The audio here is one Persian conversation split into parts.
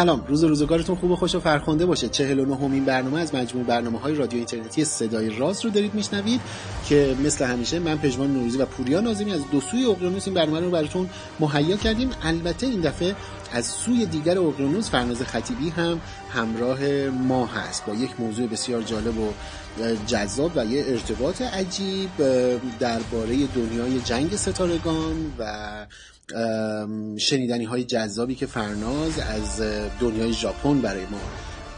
سلام. روز روزگارتون خوب و خوش و فرخنده باشه. 49 همین برنامه از مجموع برنامه های رادیو اینترنتی صدای راست رو دارید میشنوید که مثل همیشه من پژمان نوروزی و پوریا نازمی از دو سوی اقیانوس این برنامه رو براتون مهیا کردیم. البته این دفعه از سوی دیگر اقیانوس فرناز خطیبی هم همراه ما هست. با یک موضوع بسیار جالب و جذاب و یه ارتباط عجیب درباره دنیای جنگ ستارگان و شنیدنی های جذابی که فرناز از دنیای ژاپن برای ما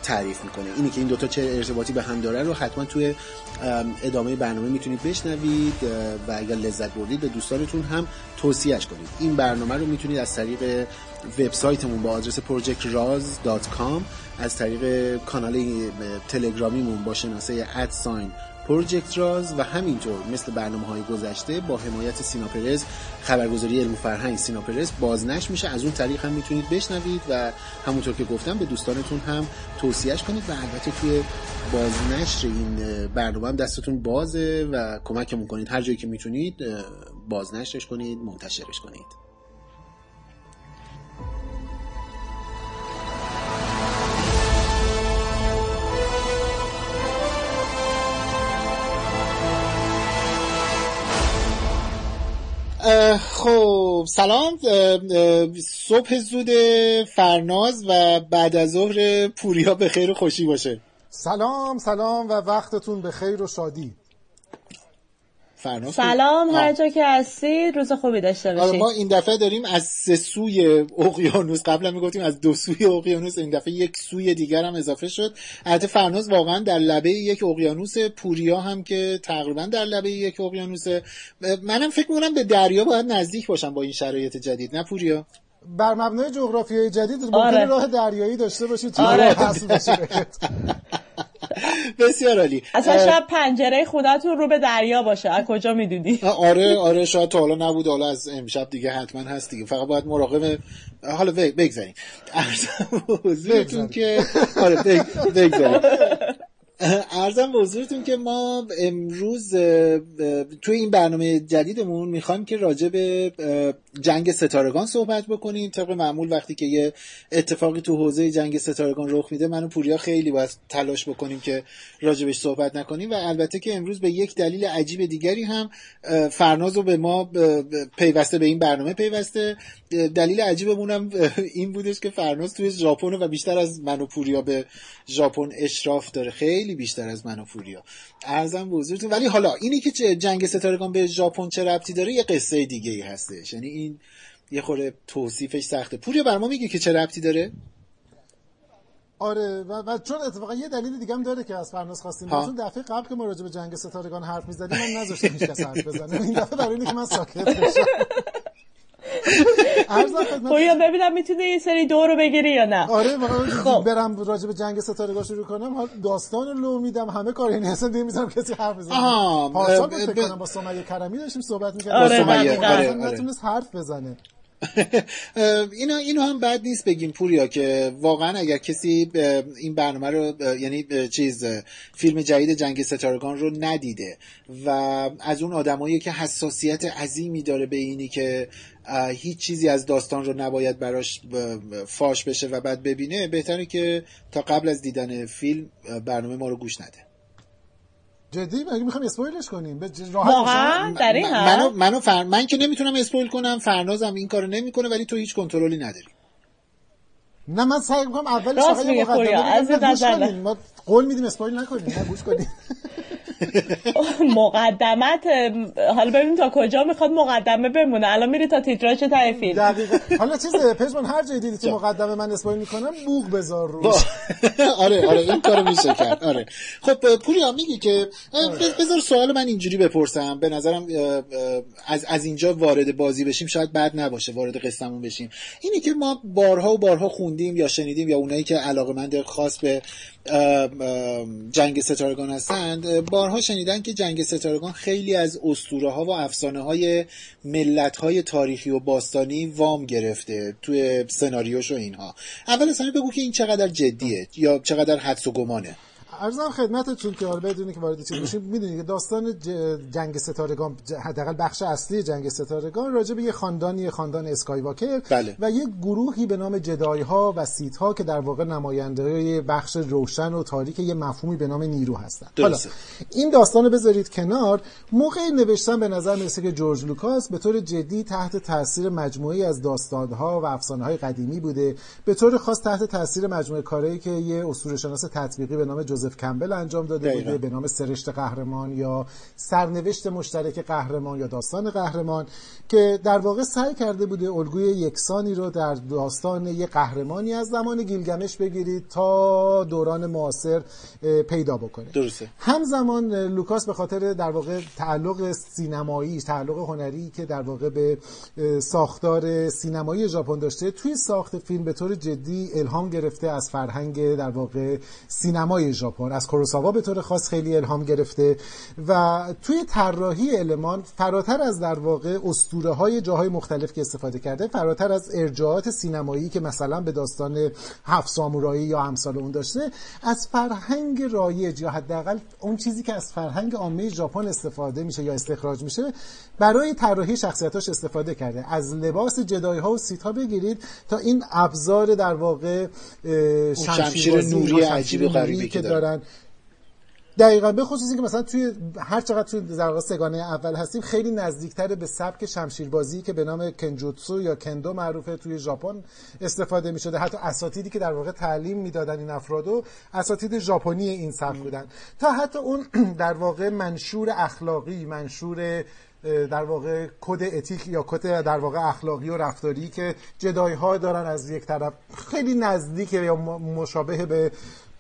تعریف می‌کنه. اینی که این دوتا چه ارتباطی به هم داره رو حتما توی ادامه برنامه می‌تونید بشنوید و اگر لذت بردید به دوستانتون هم توصیهش کنید. این برنامه رو می‌تونید از طریق وبسایتمون با آدرس projectraz.com از طریق کانال تلگرامیمون با شناسه ادساین پروژکت راز و همینطور مثل برنامه های گذشته با حمایت سینا پرز خبرگزاری علم و فرهنگ سینا پرز بازنش میشه. از اون طریق هم می‌تونید بشنوید و همونطور که گفتم به دوستانتون هم توصیهش کنید و البته توی بازنشر این برنامه هم دستتون بازه و کمکمون کنید. هر جایی که می‌تونید بازنشرش کنید منتشرش کنید. خب سلام صبح زود فرناز و بعد از ظهر پوریا به خیر و خوشی باشه. سلام سلام و وقتتون به خیر و شادی. سلام هر جا که هستید روز خوبی داشته آره، باشید ما این دفعه داریم از سه سوی اقیانوس قبلا می‌گفتیم از دو سوی اقیانوس این دفعه یک سوی دیگر هم اضافه شد. البته فرناز واقعا در لبه یک اقیانوس پوریا هم که تقریبا در لبه یک اقیانوس منم فکر می‌کنم به دریا باید نزدیک باشم با این شرایط جدید نه پوریا؟ بر مبنای جغرافیایی جدید ممکنه آره. راه دریایی داشته باشید آره. بسیار عالی. اصلا شاید پنجره خودتون رو به دریا باشه. از کجا می‌دونی؟ آره آره شاید تا حالا نبود. حالا از امشب دیگه حتما هست دیگه. فقط باید مراقب حالا بگذاریم. ارزم که آره بگذاریم. ارزم به حضورتون که ما امروز توی این برنامه جدیدمون می‌خوایم که راجع به جنگ ستارگان صحبت بکنیم. طبق معمول وقتی که یه اتفاقی تو حوزه جنگ ستارگان رخ میده من و پوریا خیلی باید تلاش بکنیم که راجبش صحبت نکنیم. و البته که امروز به یک دلیل عجیب دیگری هم فرناز رو به ما پیوسته به این برنامه پیوسته. دلیل عجیبمون هم این بودش که فرناز توی ژاپن و بیشتر از من پوریا به ژاپن اشراف داره. خیلی بیشتر از من پوریا. ارزم به ولی حالا اینی که جنگ ستارگان به ژاپن چه ربطی داره یه قصه دیگه ای هستش. یعنی این یه خورده توصیفش سخته. پوریا بر ما میگه که چه ربطی داره؟ آره و, و چون اتفاقا یه دلیل دیگه هم داره که از فرناز خواستیم چون دفعه قبل که ما راجع به جنگ ستارگان حرف می‌زدیم من نذاشتم هیچ کس حرف بزنه. این دفعه برای اینکه من ساکت بشم. پوریا ببینم می‌تونه یه سری دو رو بگیری یا نه. آره خب. برم راجع به جنگ ستارگان شروع کنم. داستان لو میدم. همه کار این اصلا دیگه کسی حرف بزنه. پارسال فکر کنم با سمیه کرمی داشتیم صحبت می‌کردیم. آره سمیه آره, آره. حرف بزنه. اینو اینو هم بد نیست بگیم پوریا که واقعا اگر کسی این برنامه رو یعنی چیز فیلم جدید جنگ ستارگان رو ندیده و از اون آدمایی که حساسیت عظیمی داره به اینی که هیچ چیزی از داستان رو نباید براش فاش بشه و بعد ببینه بهتره که تا قبل از دیدن فیلم برنامه ما رو گوش نده. جدی؟ مگه می‌خوام اسپویلش کنیم؟ به راحت در این منو منو فر... من که نمی‌تونم اسپویل کنم فرنازم این کارو نمی‌کنه ولی تو هیچ کنترلی نداری. نه من سعی می‌کنم اولش فقط یه مقدمه ما قول میدیم اسپویل نکنیم. نه گوش کنیم مقدمت حالا ببینیم تا کجا می‌خواد مقدمه بمونه. الان میری تا تیتراژ تای فیلم. حالا چیز پژمان هر جایی دیدی تو مقدمه من اسپایل می‌کنم بوق بذار رو آره آره این کارو میشه کرد. آره. خب پوریا میگی که بذار سوال من اینجوری بپرسم. به نظرم از از اینجا وارد بازی بشیم شاید بد نباشه وارد قصهمون بشیم. اینی که ما بارها و بارها خوندیم یا شنیدیم یا اونایی که علاقمند خاص به جنگ ستارگان هستند. بارها شنیدن که جنگ ستارگان خیلی از اسطوره ها و افسانه های ملت های تاریخی و باستانی وام گرفته توی سناریوش و اینها. اول اصلا بگو که این چقدر جدیه یا چقدر حدس و گمانه. ارزم خدمتتون که بدونی که وارد چیز بشیم می‌دونید که داستان جنگ ستارگان حداقل بخش اصلی جنگ ستارگان راجع به یه خاندانی خاندان اسکای بله. و یه گروهی به نام جدای ها و سیت ها که در واقع نماینده بخش روشن و تاریک یه مفهومی به نام نیرو هستن. حالا این داستان رو بذارید کنار. موقع نوشتن به نظر می‌رسه که جورج لوکاس به طور جدی تحت تاثیر مجموعی از ها و افسانه های قدیمی بوده به طور خاص تحت تاثیر مجموعه کاری که یه اسطوره شناس تطبیقی به نام جوزف کمبل انجام داده بوده به نام سرشت قهرمان یا سرنوشت مشترک قهرمان یا داستان قهرمان که در واقع سعی کرده بوده الگوی یکسانی رو در داستان یک قهرمانی از زمان گیلگمش بگیرید تا دوران معاصر پیدا بکنه. درسته. همزمان لوکاس به خاطر در واقع تعلق سینمایی تعلق هنری که در واقع به ساختار سینمایی ژاپن داشته توی ساخت فیلم به طور جدی الهام گرفته از فرهنگ در واقع سینمای ژاپن. از کوروساوا به طور خاص خیلی الهام گرفته و توی طراحی المان فراتر از در واقع اسطوره های جاهای مختلف که استفاده کرده فراتر از ارجاعات سینمایی که مثلا به داستان هفت سامورایی یا امثال اون داشته از فرهنگ رایج یا حداقل اون چیزی که از فرهنگ عامه ژاپن استفاده میشه یا استخراج میشه برای طراحی شخصیتاش استفاده کرده. از لباس جدای ها و سیت ها بگیرید تا این ابزار در واقع شمشیر نوری عجیب غریبی که دارن. دقیقا به خصوص که مثلا توی هر چقدر توی در سگانه اول هستیم خیلی نزدیکتر به سبک شمشیربازی که به نام کنجوتسو یا کندو معروفه توی ژاپن استفاده می شده حتی اساتیدی که در واقع تعلیم می‌دادن این افرادو اساتید ژاپنی این سبک بودن. تا حتی اون در واقع منشور اخلاقی منشور در واقع کد اتیک یا کد در واقع اخلاقی و رفتاری که جدای ها دارن از یک طرف خیلی نزدیک یا مشابه به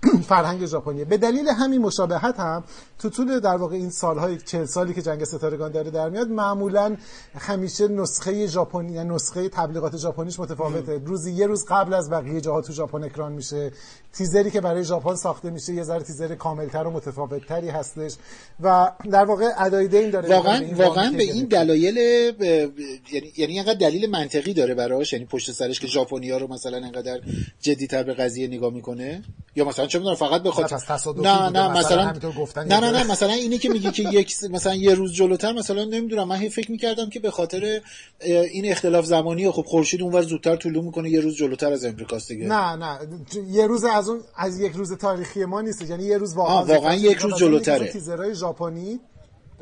فرهنگ ژاپنی. به دلیل همین مشابهت هم تو طول در واقع این سالهای چهل سالی که جنگ ستارگان داره در میاد معمولا همیشه نسخه ژاپنی یا نسخه تبلیغات ژاپنیش متفاوته. روزی یه روز قبل از بقیه جاها تو ژاپن اکران میشه. تیزری که برای ژاپن ساخته میشه یه ذره تیزر کاملتر و متفاوتتری هستش. و در واقع ادای دین داره واقعا به واقعا به این دلایل یعنی یعنی اینقدر دلیل منطقی داره براش یعنی پشت سرش که ژاپنیا رو مثلا اینقدر جدی‌تر به قضیه نگاه می‌کنه؟ یا مثلا چه می‌دونم فقط بخواد نه نه مثلا نه نه نه مثلا اینی که میگی که یک مثلا یه روز جلوتر مثلا نمی‌دونم من فکر می‌کردم که به خاطر این اختلاف زمانی خب خورشید اونور زودتر طلوع می‌کنه یه روز جلوتر از امریکاست دیگه. نه نه یه روز از اون از یک روز تاریخی ما نیست یعنی یه روز واقعا واقعا یک روز جلوتره. تیزرهای ژاپنی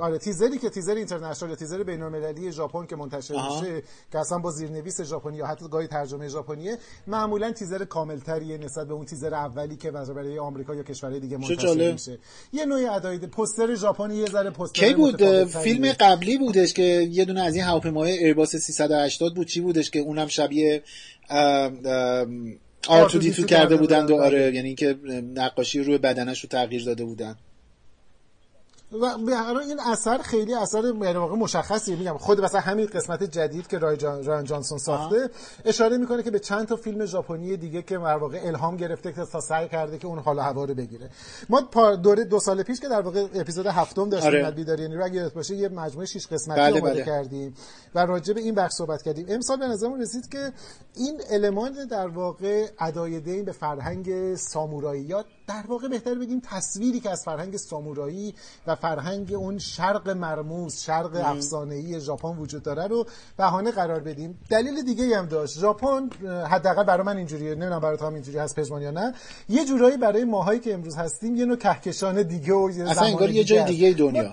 آره تیزری که تیزر اینترنشنال یا تیزر بین‌المللی ژاپن که منتشر میشه که اصلا با زیرنویس ژاپنی یا حتی گاهی ترجمه ژاپنیه معمولا تیزر کاملتریه نسبت به اون تیزر اولی که برای آمریکا یا کشورهای دیگه منتشر میشه. یه نوعی ادای پوستر ژاپنی یه ذره پوستر کی بود؟ فیلم قبلی بودش که یه دونه از این هواپیماهای ایرباس 380 بود. چی بودش که اونم شبیه آرتو دیتو کرده بودند و آره یعنی اینکه نقاشی روی بدنش رو تغییر داده بودن و به این اثر خیلی اثر یعنی واقع مشخصی میگم خود مثلا همین قسمت جدید که رای جان، جانسون ساخته آه. اشاره می‌کنه که به چند تا فیلم ژاپنی دیگه که در واقع الهام گرفته که تا سعی کرده که اون حالا هوا رو بگیره ما دوره دو سال پیش که در واقع اپیزود هفتم داشتیم آره. بیداری یعنی اگه باشه یه مجموعه شش قسمتی بله بله. کردیم و راجع به این بخش صحبت کردیم امسال به نظرمون رسید که این المان در واقع ادای دین به فرهنگ سامورایی در واقع بهتر بگیم تصویری که از فرهنگ سامورایی و فرهنگ اون شرق مرموز شرق افسانه‌ای ژاپن وجود داره رو بهانه قرار بدیم. دلیل دیگه هم داشت. ژاپن حداقل برای من اینجوریه. نمی‌دونم برای تو هم اینجوری هست پژمان یا نه. یه جورایی برای ماهایی که امروز هستیم یه نوع کهکشان دیگه و اصلا انگار یه جای دیگه دنیا.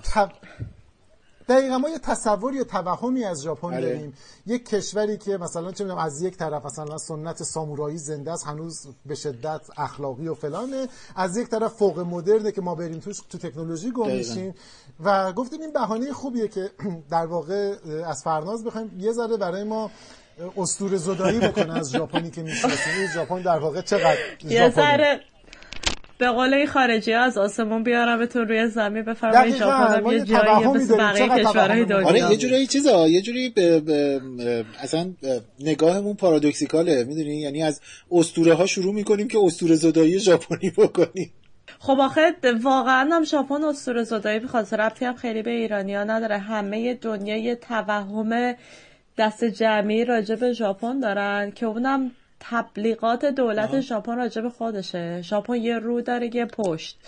دقیقا ما یه تصور یا توهمی از ژاپن آره. داریم. یک کشوری که مثلا چه می‌دونم از یک طرف مثلا سنت سامورایی زنده است هنوز به شدت اخلاقی و فلانه. از یک طرف فوق مدرنه که ما بریم توش تو تکنولوژی گم. میشیم. و گفتیم این بهانه خوبیه که در واقع از فرناز بخوایم یه ذره برای ما اسطوره زدایی بکنه از ژاپنی که می‌شناسیم. این ژاپن در واقع چقدر یه ژاپنی؟ ذره به قول این خارجی ها از آسمون بیارمتون روی زمین بفرمایید. ژاپن یه جایی توهمی مثل. بقیه کشورهای دنیا آره یه جورایی چیزا یه جوری به, به اصلا نگاهمون پارادوکسیکاله می‌دونی یعنی از اسطوره ها شروع می‌کنیم که اسطوره زدایی ژاپنی بکنیم خب آخه واقعا هم ژاپن اسطوره زدایی به خاطر ربطی هم خیلی به ایرانیا نداره همه دنیا یه توهم دست جمعی راجع به ژاپن دارن که اونم تبلیغات دولت ژاپن راجع به خودشه. ژاپن یه رو داره یه پشت.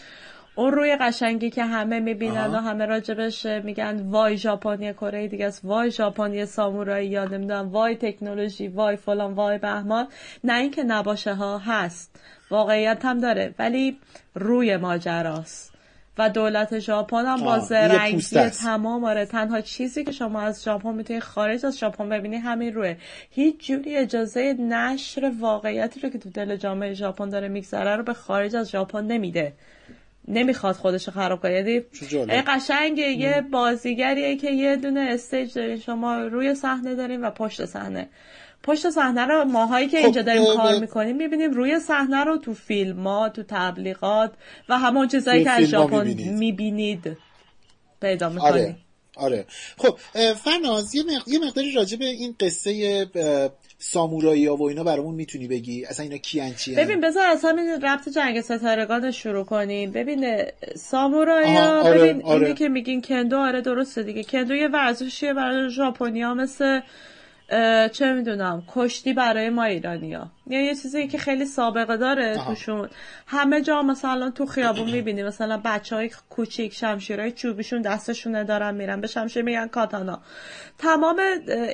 اون روی قشنگی که همه می‌بینن و همه راجبش میگن وای ژاپنی کره دیگه است. وای ژاپنی سامورایی یا نمی‌دونم وای تکنولوژی وای فلان وای بهمان. نه اینکه نباشه ها هست. واقعیت هم داره. ولی روی ماجراست. و دولت ژاپن هم با زرنگی. تمام آره تنها چیزی که شما از ژاپن می‌تونید خارج از ژاپن ببینی همین روه. هیچ جوری اجازه نشر واقعیتی رو که تو دل جامعه ژاپن داره میگذره رو به خارج از ژاپن نمیده. نمی‌خواد خودش رو خراب کنه. یعنی قشنگه یه بازیگریه که یه دونه استیج دارین شما روی صحنه دارین و پشت صحنه. پشت صحنه رو ماهایی که اینجا داریم کار. می‌کنیم می‌بینیم روی صحنه رو تو فیلم ها تو تبلیغات و همون چیزایی که از ژاپن می‌بینید. پیدا می‌کنید آره آره خب فرناز یه, مق... یه مقداری راجع به این قصه سامورایی ها و اینا برامون می‌تونی بگی اصلا اینا کیان چیان ببین بذار از همین ربط جنگ ستارگان شروع کنیم ببین سامورایی آها، آره، ببین آره. اینی که میگین کندو آره درسته دیگه کندو یه ورزشیه برای ژاپنیا مثل چه می‌دونم کشتی برای ما ایرانیا یا یه چیزی که خیلی سابقه داره آها. توشون. همه جا مثلا تو خیابون می‌بینی مثلا بچه های کوچیک شمشیرهای چوبیشون دستشونه دارن میرن. به شمشیر میگن کاتانا. تمام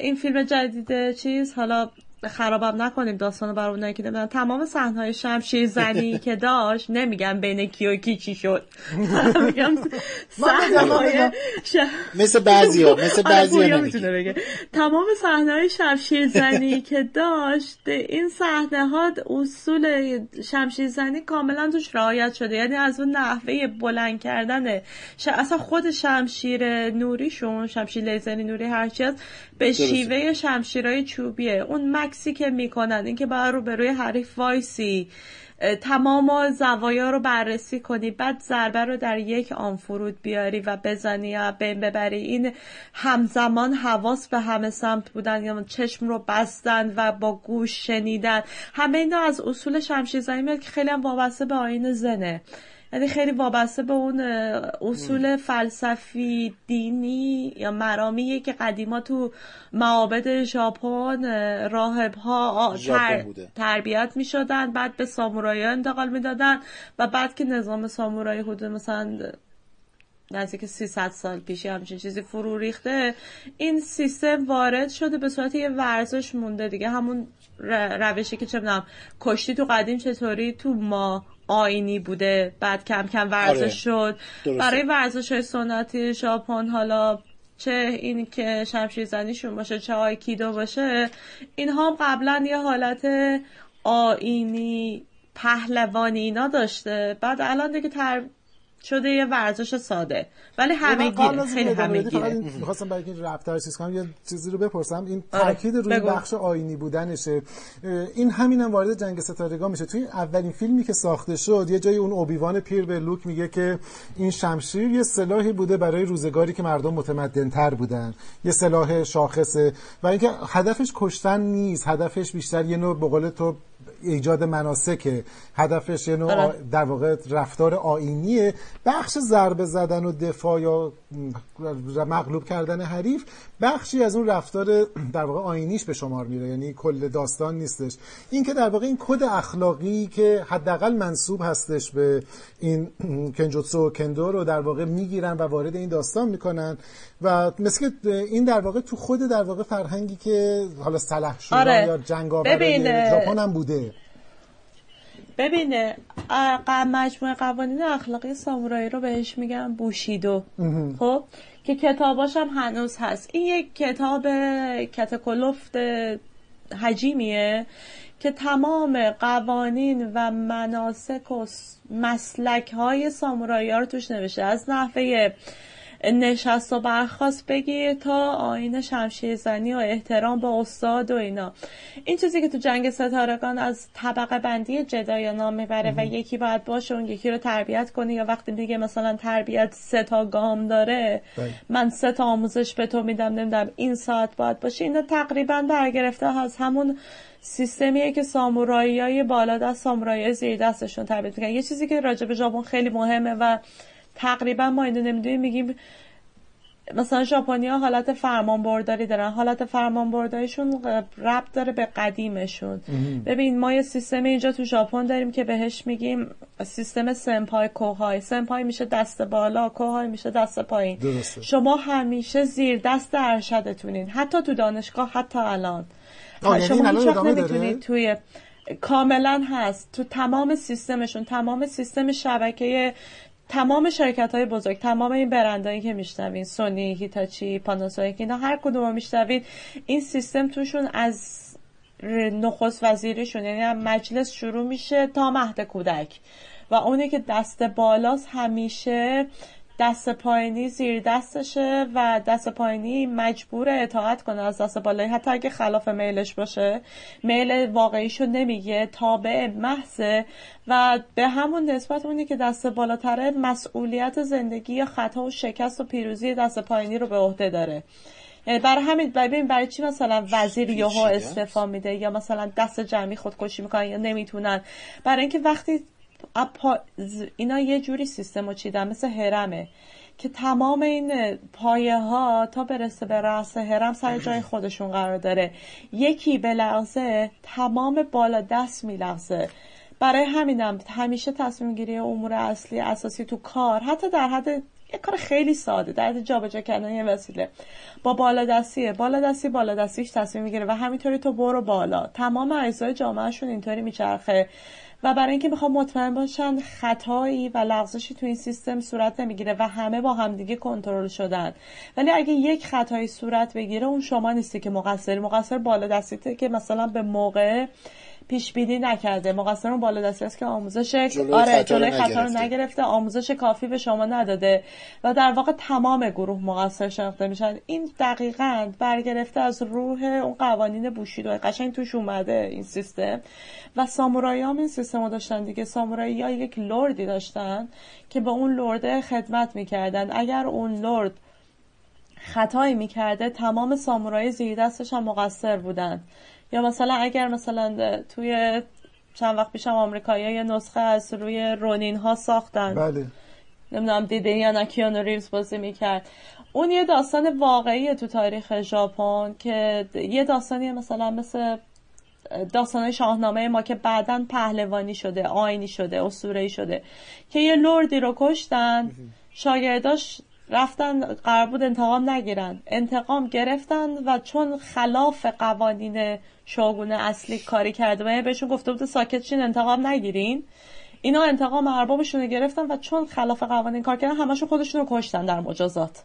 این فیلم جدید چیز حالا خرابم نکنیم داستانو برای اونایی که نمی‌دونن تمام صحنه‌های شمشیر زنی که داشت نمیگم بین کی و کی چی شد. میگم صحنه‌های ش- مثل بعضیا مثل آره، بعضیا بگه. تمام صحنه شمشیر زنی که داشت این صحنه ها اصول شمشیر زنی کاملا توش رعایت شده. یعنی از اون نحوه بلند کردن. اصلا خود شمشیر نوریشون شمشیر لیزری نوری هرچی هست به. شیوه شمشیرهای چوبیه. اون مکسی که می‌کنن اینکه باید رو به روی حریف وایسی تمام زوایا رو بررسی کنی بعد ضربه رو در یک آن فرود بیاری و بزنی یا بین ببری. این همزمان حواس به همه سمت بودن یا چشم رو بستن و با گوش شنیدن. همه اینا از اصول شمشیرزنی میاد که خیلی هم وابسته به آین زنه. یعنی خیلی وابسته به اون اصول فلسفی دینی یا مرامیه که قدیما تو معابد ژاپن راهب ها بوده. تربیت می شدن بعد به سامورایی ها انتقال می دادن و بعد که نظام سامورایی حدود مثلا نزدیک 300 سال پیش همچین چیزی فرو ریخته این سیستم وارد شده به صورت یه ورزش مونده دیگه همون روشی که چه می‌دونم کشتی تو قدیم چطوری تو ما آینی بوده بعد کم کم ورزش آره. شد درسته. برای ورزش های سنتی ژاپن حالا چه این که شمشیر زنیشون باشه چه آیکیدو باشه اینها هم قبلا یه حالت آینی پهلوانی اینا داشته بعد الان دیگه تر شده یه ورزش ساده. ولی همه قبل گیره خیلی همه بدی، فقط گیره این می‌خواستم برای اینکه رفتار چیز کنم یه چیزی رو بپرسم. این آره، تاکید روی بگو. بخش آینی بودنشه. این همین هم وارد جنگ ستارگان میشه. توی اولین فیلمی که ساخته شد یه جایی اون اوبیوان پیر به لوک میگه که این شمشیر یه سلاحی بوده برای روزگاری که مردم متمدنتر بودن. یه سلاح شاخصه. و اینکه هدفش کشتن نیست. هدفش بیشتر یه نوع به قول تو ایجاد مناسکه هدفش یه نوع آره. در واقع رفتار آینیه بخش ضربه زدن و دفاع یا مغلوب کردن حریف بخشی از اون رفتار در واقع آینیش به شمار میره یعنی کل داستان نیستش. این که در واقع این کد اخلاقی که حداقل منسوب هستش به این کنجوتسو و کندو رو در واقع می‌گیرن و وارد این داستان می‌کنن و مثل که این در واقع تو خود در واقع فرهنگی که حالا سلحشورا آره. یا جنگاورای ببین، ژاپن هم بوده. ببینه مجموعه قوانین اخلاقی سامورایی رو بهش میگن بوشیدو. خب؟ که کتاباش هم هنوز هست. این یک کتاب کتکلفت حجیمیه که تمام قوانین و مناسک و مسلک های سامورایی رو توش نوشته. از نحوه نشست و برخواست بگیر تا آین شمشیر زنی و احترام به استاد و اینا. این چیزی که تو جنگ ستارگان از طبقه بندی جدایا نام می‌بره و یکی باید باشه اون یکی رو تربیت کنی یا وقتی میگه مثلا تربیت سه تا گام داره بله. من سه تا آموزش به تو میدم نمیدم این ساعت باید باشه. اینا تقریبا برگرفته از همون سیستمیه که سامورایی های بالا دست سامورایی زیر دستشون تربیت می‌کنن. یه چیزی که راجع به ژاپن خیلی مهمه و تقریبا ما اینو نمی‌دونیم میگیم مثلا ژاپنیا حالت فرمان برداری دارن حالت فرمان برداریشون ربط داره به قدیمشون. ببین ما یه سیستم اینجا تو ژاپن داریم که بهش میگیم سیستم سمپای کوهای. سمپای میشه دست بالا کوهای میشه دست پایین. درسته. شما همیشه زیر دست ارشدتونین. حتی تو دانشگاه حتی الان. یعنی شما هیچ نمی‌تونید توی کاملا هست. تو تمام سیستمشون تمام سیستم شبکه تمام شرکت های بزرگ تمام این برندهایی که میشنوین سونی هیتاچی پاناسونیک اینا هر کدوم رو میشنوین این سیستم توشون از نخست وزیرشون یعنی مجلس شروع میشه تا مهد کودک. و اونی که دست بالاست همیشه دست پایینی زیر دستشه و دست پایینی مجبور اطاعت کنه از دست بالایی. حتی اگه خلاف میلش باشه میل واقعیشو نمیگه تابع محضه و به همون نسبت اونی که دست بالاتره مسئولیت زندگی خطا و شکست و پیروزی دست پایینی رو به عهده داره. یعنی برای همین ببین برای چی مثلا وزیر یهو استعفا میده یا مثلا دست جمعی خودکشی می‌کنن یا نمی‌تونن؟ برای اینکه وقتی اینا یه جوری سیستم رو چیدن مثل هرمه که تمام این پایه ها تا برسه به رأس هرم سر جای خودشون قرار داره. یکی به لحظه تمام بالا دست میلغزه. برای همینم همیشه تصمیم گیری امور اصلی اساسی تو کار حتی در حد یه کار خیلی ساده در حد جابجا کردن یه وسیله. با بالادستیه بالادستی بالادستیش تصمیم می‌گیره و همینطوری تو برو بالا. تمام اجزای جامعهشون اینطوری میچرخه. و برای اینکه می‌خوام مطمئن باشن خطایی و لغزشی تو این سیستم صورت نمی‌گیره و همه با همدیگه کنترل شدن. ولی اگه یک خطایی صورت بگیره اون شما نیستی که مقصری. مقصر بالا دستیته که مثلا به موقع پیش بینی نکرده. مقصر اون بالا دستی است که آموزش جلوی آره جلوی خطا رو نگرفته. نگرفته. آموزش کافی به شما نداده و در واقع تمام گروه مقصر شناخته میشن. این دقیقا برگرفته از روح اون قوانین بوشیدو. قشنگ توش اومده این سیستم. و سامورایی هم این سیستم رو داشتن دیگه. سامورایی ها یک لردی داشتن که به اون لرده خدمت می‌کردن. اگر اون لرد خطایی می‌کرده تمام سامورایی زیر دستش هم مقصر بودن. یا مثلا اگر مثلا توی چند وقت پیشم آمریکایی یه نسخه از روی رونین ها ساختن. بله. نمی‌دونم دیده یا کیانو ریوز بازی می‌کرد. اون یه داستان واقعیه تو تاریخ ژاپن که یه داستانی مثلا مثل داستان شاهنامه ما که بعدا پهلوانی شده آینی شده اسطوره‌ای شده که یه لردی رو کشتن. شاگرداش رفتن قرار بود انتقام نگیرن. انتقام گرفتن و چون خلاف قوانین شاگون اصلی کاری کرده و بهشون گفته بود ساکت شین انتقام نگیرین. اینا انتقام اربابشون رو گرفتن و چون خلاف قوانین کار کردن همشون خودشون رو کشتن در مجازات.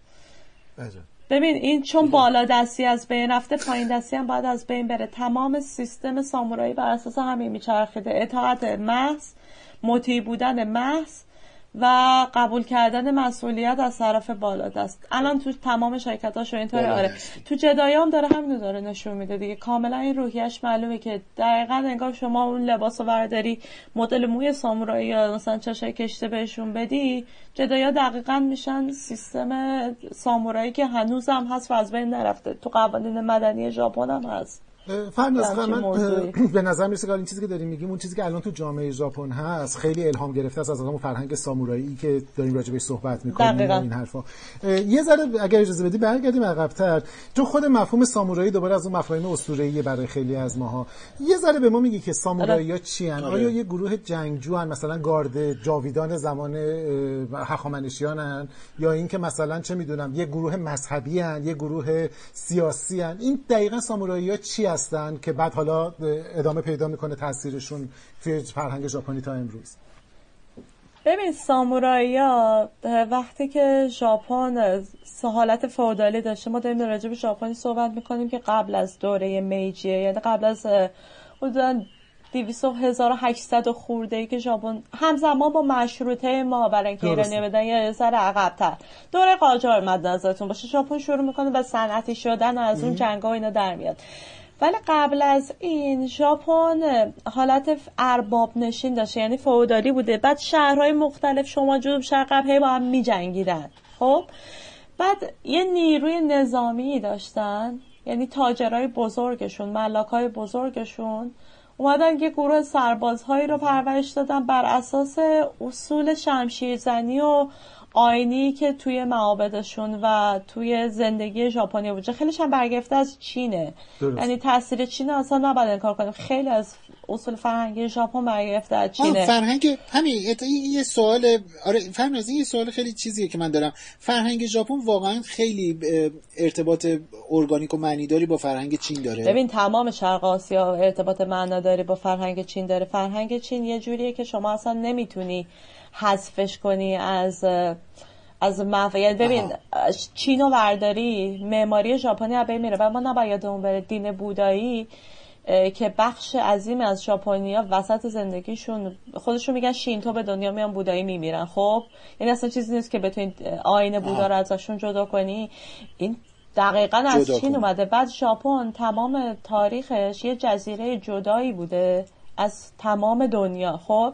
عجب. ببین این چون بالا دستی از بین رفته پایین دستی هم باید از بین بره. تمام سیستم سامورایی بر اساس همین میچرخیده. اطاعت محض مطیع بودن محض و قبول کردن مسئولیت از طرف بالا دست الان تو تمام شرکت هاشو اینطوری بالا آره. تو جدایی هم داره همینو داره نشون میده دیگه. کاملا این روحیش معلومه که دقیقا انگار شما اون لباس رو برداری مدل موی سامورایی یا مثلا چشای کشته بهشون بدی جدایا دقیقا میشن سیستم سامورایی که هنوزم هست و از بین نرفته. تو قوانین مدنی ژاپن هم هست. فرناز من. به نظر می‌رسه که این چیزی که داریم میگیم اون چیزی که الان تو جامعه ژاپن هست خیلی الهام گرفته است از همون فرهنگ سامورایی که داریم راجع بهش صحبت می‌کنیم دقیقاً. این حرفا یه ذره اگر اجازه بدی برگردیم عقب‌تر تو خود مفهوم سامورایی دوباره از اون مفاهیم اسطوره‌ای برای خیلی از ماها یه ذره به ما میگی که سامورایی ها چی هن؟ آره. آیا یه گروه جنگجو هن مثلا گارد جاویدان زمان هخامنشیان هن؟ یا اینکه مثلا چه می‌دونم یه گروه مذهبی هن؟ یه گروه سیاسی هن؟ این دقیقا سامورایی ها چی هستن که بعد حالا ادامه پیدا می‌کنه تاثیرشون توی فرهنگ ژاپنی تا امروز. ببین سامورایی وقتی که ژاپن حالت فودالی داشته ما داریم راجع به ژاپنی صحبت می‌کنیم که قبل از دوره میجیه یعنی قبل از حدودا 200 خورده ای که ژاپن همزمان با مشروطه ما برای اینکه ایرانی بدن یه سر عقبتر. دوره قاجار مد نظرتون باشه ژاپن شروع می‌کنه به صنعتی شدن و از اون جنگ اینا در میاد. ولی قبل از این ژاپن حالت ارباب نشین داشته یعنی فودالی بوده. بعد شهرهای مختلف شما جنوب شرق هی با هم میجنگیدن. خب؟ بعد یه نیروی نظامی داشتن یعنی تاجرای بزرگشون ملاکای بزرگشون اومدن یه گروه سربازهایی رو پرورش دادن بر اساس اصول شمشیرزنی و آینی که توی معابدشون و توی زندگی ژاپنی وجود خیلیش هم برگرفته از چینه. یعنی تاثیر چین اصلا نباید انکار کنیم خیلی از اصول فرهنگی ژاپن برگرفته از چینه. فرهنگ همین یه سوال آره فهم از یه سوال خیلی چیزیه که من دارم. فرهنگ ژاپن واقعا خیلی ارتباط ارگانیک و معنیداری با فرهنگ چین داره. ببین تمام شرق آسیا ارتباط معناداری با فرهنگ چین داره. فرهنگ چین یه جوریه که شما اصلا نمی‌تونی حذفش کنی از از یعنی ببین چین و برداری معماری ژاپنی از میره. و ما نباید اون بره. دین بودایی که بخش عظیم از ژاپنیا وسط زندگیشون خودشون میگن شینتو به دنیا میان بودایی میمیرن. خب یعنی اصلا چیزی نیست که بتونید آین بودا رو ازشون جدا کنی. این دقیقا از چین اومده. بعد ژاپن تمام تاریخش یه جزیره جدایی بوده از تمام دنیا. خب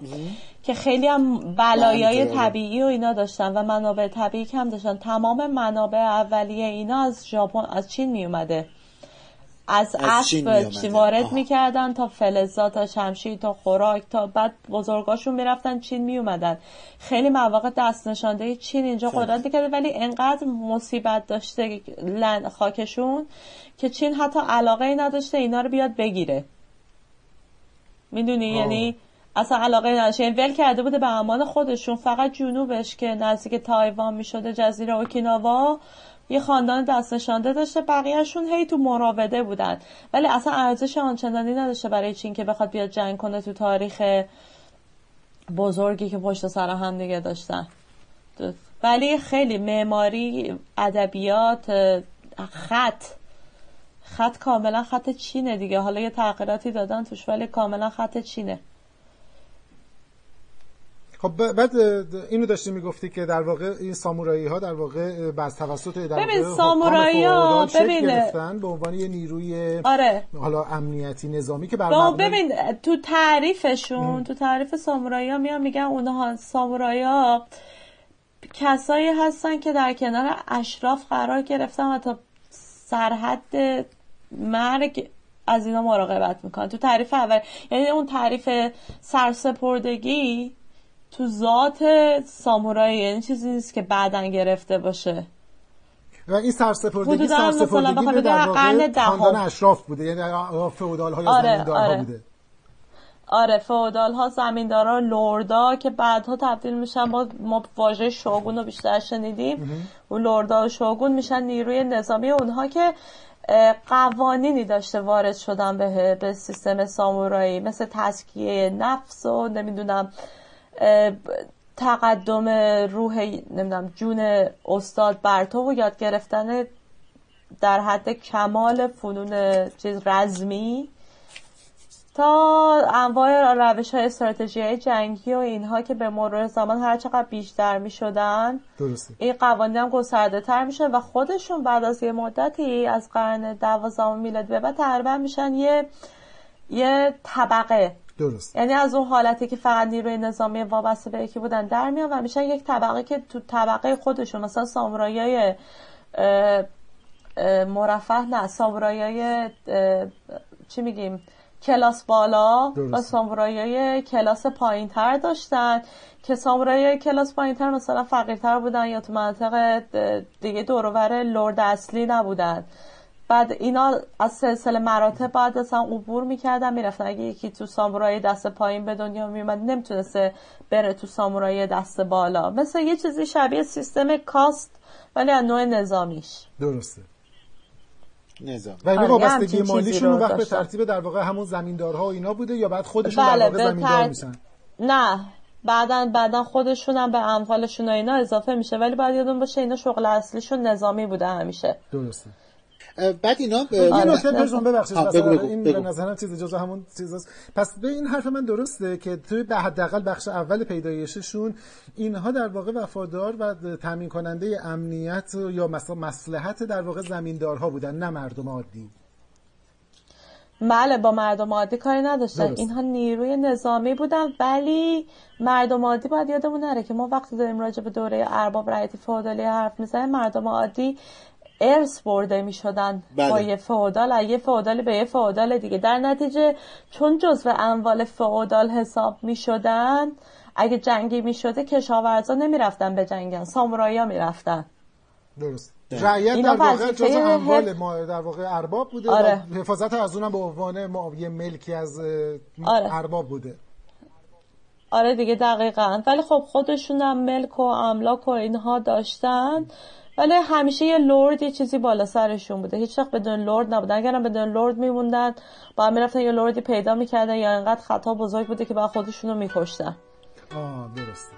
که خیلی هم بلایای طبیعی و اینا داشتن و منابع طبیعی کم داشتن. تمام منابع اولیه اینا از ژاپن از چین می اومده از, اسب چی وارد می‌کردن تا فلزات تا شمشیر تا خوراک تا بعد بزرگاشون می‌رفتن چین میومدن خیلی مواقع دست نشانده چین اینجا قدرت می‌کرده ولی انقدر مصیبت داشته خاکشون که چین حتی علاقه ای نداشته اینا رو بیاد بگیره. می‌دونی؟ یعنی اصلا علاقه نداشت یعنی ول کرده بوده به امان خودشون. فقط جنوبش که نزدیک تایوان می‌شده جزیره اوکیناوا یه خاندان دست نشانده داشته بقیهشون هی تو مراوده بودن. ولی اصلا ارزش آنچنانی نداشته برای چین که بخواد بیاد جنگ کنه تو تاریخ بزرگی که پشت سر هم دیگه داشتن. ولی خیلی معماری ادبیات خط. خط کاملا خط چینه دیگه. حالا یه تغییراتی دادن توش ولی کاملا خط چینه. خب بعد اینو داشتی می‌گفتی که در واقع این سامورایی ها در واقع بر توسط در ببین سامورایی ها ببین گرفتن به عنوان یه نیروی آره. حالا امنیتی نظامی که بر ببین تو تعریفشون تو تعریف سامورایی ها میان میگن اونها سامورایی ها کسایی هستن که در کنار اشراف قرار گرفتن و تا سرحد مرگ از اینا مراقبت می‌کنن تو تعریف اول یعنی اون تعریف سرسپردگی تو ذات سامورایی یعنی چیزی نیست که بعدا گرفته باشه. و این سرسپردگی سرسپردگی در واقع خاندان اشراف بوده یعنی فئودال ها یا آره، زمیندار آره. بوده. آره فئودال ها زمیندارا لوردا که بعدها تبدیل میشن با ما واژه شوگون رو بیشتر شنیدیم. و لوردا و شوگون میشن نیروی نظامی اونها که قوانینی داشته وارد شدن به, به سیستم سامورایی. مثل تسکیه نفس و نمی‌دونم تقدم روح نمی‌دونم جون استاد برتو و یاد گرفتن در حد کمال فنون چیز رزمی تا انواع روش های استراتژی های جنگی و اینها که به مرور زمان هر چقدر بیشتر می شدن درسته. این قوانین هم گسترده تر میشه و خودشون بعد از یه مدتی از قرن دوازدهم میلادی به بعد تقریبا میشن یه یه طبقه درست. یعنی از اون حالتی که فقط نیروی نظامی وابسته به یکی بودن در میان و میشن یک طبقه که تو طبقه خودشون مثلا سامورایی مرفه نه سامورایی چی میگیم کلاس بالا و سامورایی کلاس پایین تر داشتن که سامورایی کلاس پایین تر مثلا فقیرتر بودن یا تو منطقه دیگه دورور لرد اصلی نبودن. بعد اینا از سلسله مراتب بعد اصلا عبور می‌کردن می‌رفتن. اگه یکی تو سامورایی دست پایین به دنیا میومد نمی‌تونسته بره تو سامورایی دست بالا. مثل یه چیزی شبیه سیستم کاست ولی از نوع نظامیش. درسته. نظام و این آره، وابستگی مالیشون رو وقت به. ترتیب در واقع همون زمیندارها و اینا بوده یا بعد خودشون بله، در واقع زمیندار تر- میشن؟ نه. بعدا بعدا خودشون هم به اموالشون و اینا اضافه میشه ولی باید یادون باشه اینا شغل اصلیشون نظامی بوده همیشه. درسته. بعد اینا یه. نکته پرسون ببخشید آره، این بگو. به نظرم چیز جزء همون چیزاست پس به این حرف من درسته که توی به حداقل بخش اول پیدایششون اینها در واقع وفادار و تامین کننده امنیت یا مثلا مصلحت در واقع زمیندارها بودن نه مردم عادی بله با مردم عادی کاری نداشتن. اینها نیروی نظامی بودن ولی مردم عادی باید یادمون نره که ما وقتی داریم راجع به دوره ارباب رعیت فئودالی حرف می‌زنیم مردم عادی ارث برده می‌شدن بله. با یه فئودال از یه فئودال به یه فئودال دیگه در نتیجه چون جزو اموال فئودال حساب می‌شدن اگه جنگی می‌شده کشاورزا نمی‌رفتن به جنگن سامورایی ها می‌رفتن درست. رعیت در واقع جز اموال ما در واقع ارباب بوده آره. و حفاظت از اونم به عنوان ما- یه ملکی از آره. ارباب بوده آره دیگه دقیقا ولی خب خودشون هم ملک و املاک و اینها داشتن ولی همیشه یه لورد یه چیزی بالا سرشون بوده. هیچ وقت بدون لورد نبودن اگرم بدون لورد میموندن با می‌رفتن یه لوردی پیدا می‌کردن یا انقدر خطا بزرگ بوده که با خودشون رو میکشتن. آه درسته.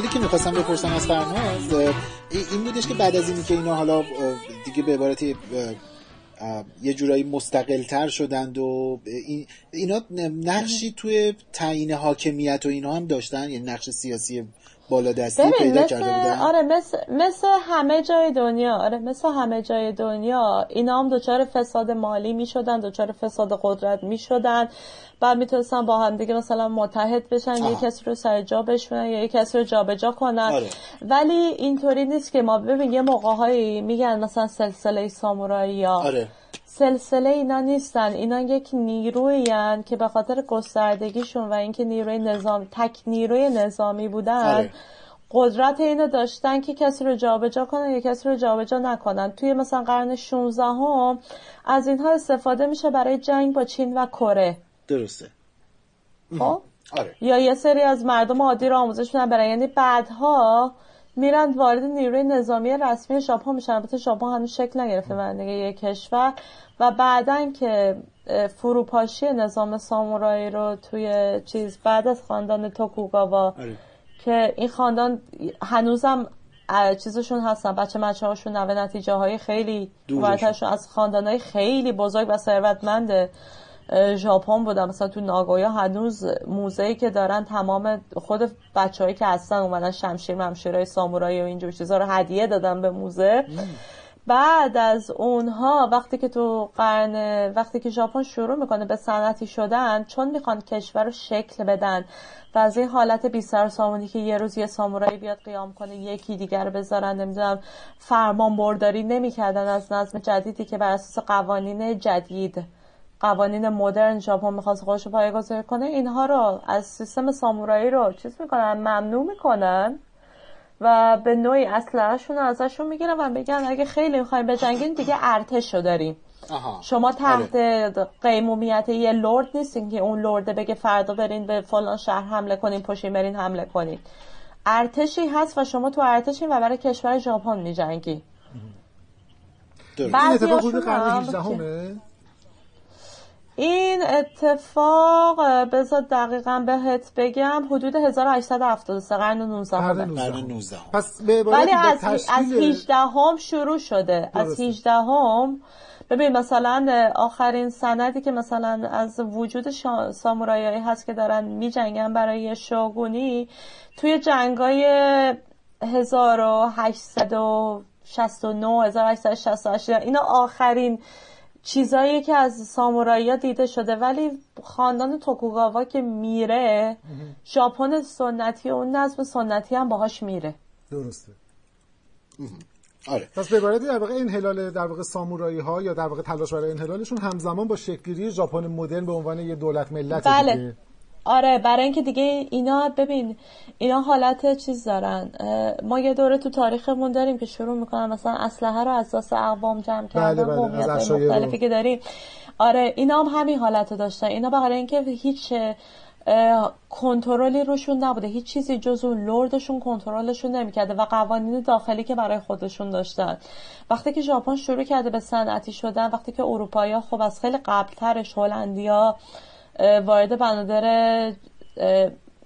سوالی که می‌خواستم بپرسم از فرناز این بودش که بعد از اینی که اینا حالا دیگه به عبارتی یه جورایی مستقل تر شدند و این اینا نقشی توی تعیین حاکمیت و اینا هم داشتن؟ یعنی نقش سیاسی بالا دستی پیدا مثل، کرده بودن آره مثل, مثل همه جای دنیا آره مثل همه جای دنیا اینا هم دچار فساد مالی می شدن دچار فساد قدرت می شدن بعد می‌تونستن با هم دیگه مثلا متحد بشن آه. یه کسی رو سر جا بشونن یا یه کسی رو جابجا کنن آره. ولی اینطوری نیست که ما ببین یه موقع هایی میگن مثلا سلسله سامورایی یا آره سلسله اینا نیستن. اینا یک نیروی که به خاطر گستردگیشون و اینکه نیروی نظام تک نیروی نظامی بودن آره. قدرت اینو داشتن که کسی رو جابجا کنن یا کسی رو جابجا نکنن. توی مثلا قرن 16 هم از اینها استفاده میشه برای جنگ با چین و کره. درسته. خب؟ آره. یا یه سری از مردم عادی رو آموزش میدن برای یعنی بعدها میرن وارد نیروی نظامی رسمی ژاپن میشن. البته ژاپن هنوز شکل نگرفته دیگه یه کشور. و بعدن که فروپاشی نظام سامورایی رو توی چیز بعد از خاندان توکوگاوا آره. که این خاندان هنوزم چیزشون هستن. بچه مچه هاشون نوه نتیجه های خیلی از خاندان های خیلی بزرگ و ثروتمند اه، ژاپن بودن. مثلا تو ناگویا هنوز موزه‌ای که دارن تمام خود بچههایی که هستن اومدن شمشیر ممشیرهای سامورایی و اینجور چیزا رو هدیه دادن به موزه. بعد از اونها وقتی که تو قرن وقتی که ژاپن شروع می‌کنه به صنعتی شدن چون می‌خوان کشور رو شکل بدن و از این حالت بی سر سامونی که یه روز یه سامورایی بیاد قیام کنه یکی دیگر بذارن نمی‌دونم فرمان برداری نمی‌کردن از نظم جدیدی که بر اساس قوانین جدید. قوانین مدرن ژاپن می‌خواست خودش رو پایگذاری کنه اینها رو از سیستم سامورایی رو چیز می‌کنن ممنوع می‌کنن و به نوعی اسلحهشون رو ازشون می‌گیرن و میگن اگه خیلی می‌خوایم بجنگین دیگه ارتش رو داریم آها. شما تحت آره. قیمومیت یه لرد نیستین که اون لرده بگه فردا برین به فلان شهر حمله کنین پشین برین حمله کنین ارتشی هست و شما تو ارتشین و برای کشور ژاپن میجنگی. این اتفاق حدود قرن هم 18 همه این اتفاق بذار دقیقا بهت بگم حدود 1873 قرن 19 قرن همه. 19 قرن 19 پس به ولی از, از تشکیل 18 هم شروع شده از درسته. 18 هم ببین مثلا آخرین سندی که مثلا از وجود شا... سامورایی هست که دارن می جنگن برای شاگونی توی جنگای 1869 1868 اینا آخرین چیزایی که از سامورایی دیده شده ولی خاندان توکوگاوا که میره ژاپن سنتی و اون نظم سنتی هم باهاش میره. درسته. آره. پس به عبارتی در واقع انحلال در واقع سامورایی ها یا در واقع تلاش برای انحلالشون همزمان با شکلگیری ژاپن مدرن به عنوان یه دولت ملت بله. دیگه. آره برای اینکه دیگه اینا ببین اینا حالت چیز دارن. ما یه دوره تو تاریخمون داریم که شروع می‌کنن مثلا اسلحه رو از دست اقوام جمع کردن بله، قومیت‌های از. مختلفی که داریم. آره اینا هم همین حالت رو داشتن. اینا برای اینکه هیچ کنترلی روشون نبوده. هیچ چیزی جز اون لردشون کنترلشون نمی‌کرده و قوانین داخلی که برای خودشون داشتن. وقتی که ژاپن شروع کرده به صنعتی شدن وقتی که اروپایی خب از خیلی قبلترش هلندیا وارد بنادر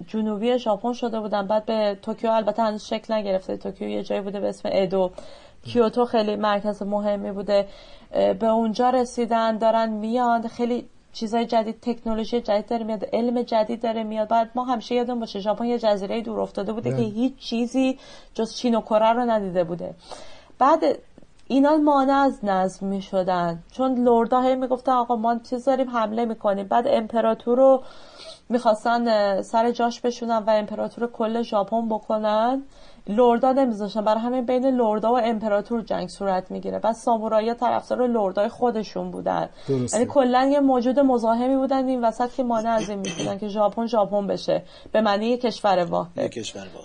جنوبی ژاپن شده بودن. بعد به توکیو البته هنوز شکل نگرفته. توکیو یه جایی بوده به اسم ادو کیوتو خیلی مرکز مهمی بوده. به اونجا رسیدن دارن میان. خیلی چیزای جدید تکنولوژی جدید داره میاد علم جدید داره میاد. بعد ما همیشه یادمون باشه ژاپن یه جزیره دور افتاده بوده بله. که هیچ چیزی جز چین و کره رو ندیده بوده. بعد اینا مانع از نظم می شدن چون لردا هی می‌گفتن آقا ما چیز داریم حمله می‌کنیم. بعد امپراتور رو می‌خواستن سر جاش بشونن و امپراتور کل ژاپن بکنن. لردا نمیذاشتن. برای همین بین لردا و امپراتور جنگ صورت می‌گیره. بعد سامورایی طرفدار لردای خودشون بودن. یعنی کلا یه موجود مزاحمی بودن. این وسط که مانع از این می‌شدن که ژاپن ژاپن بشه. به معنی کشور واحد.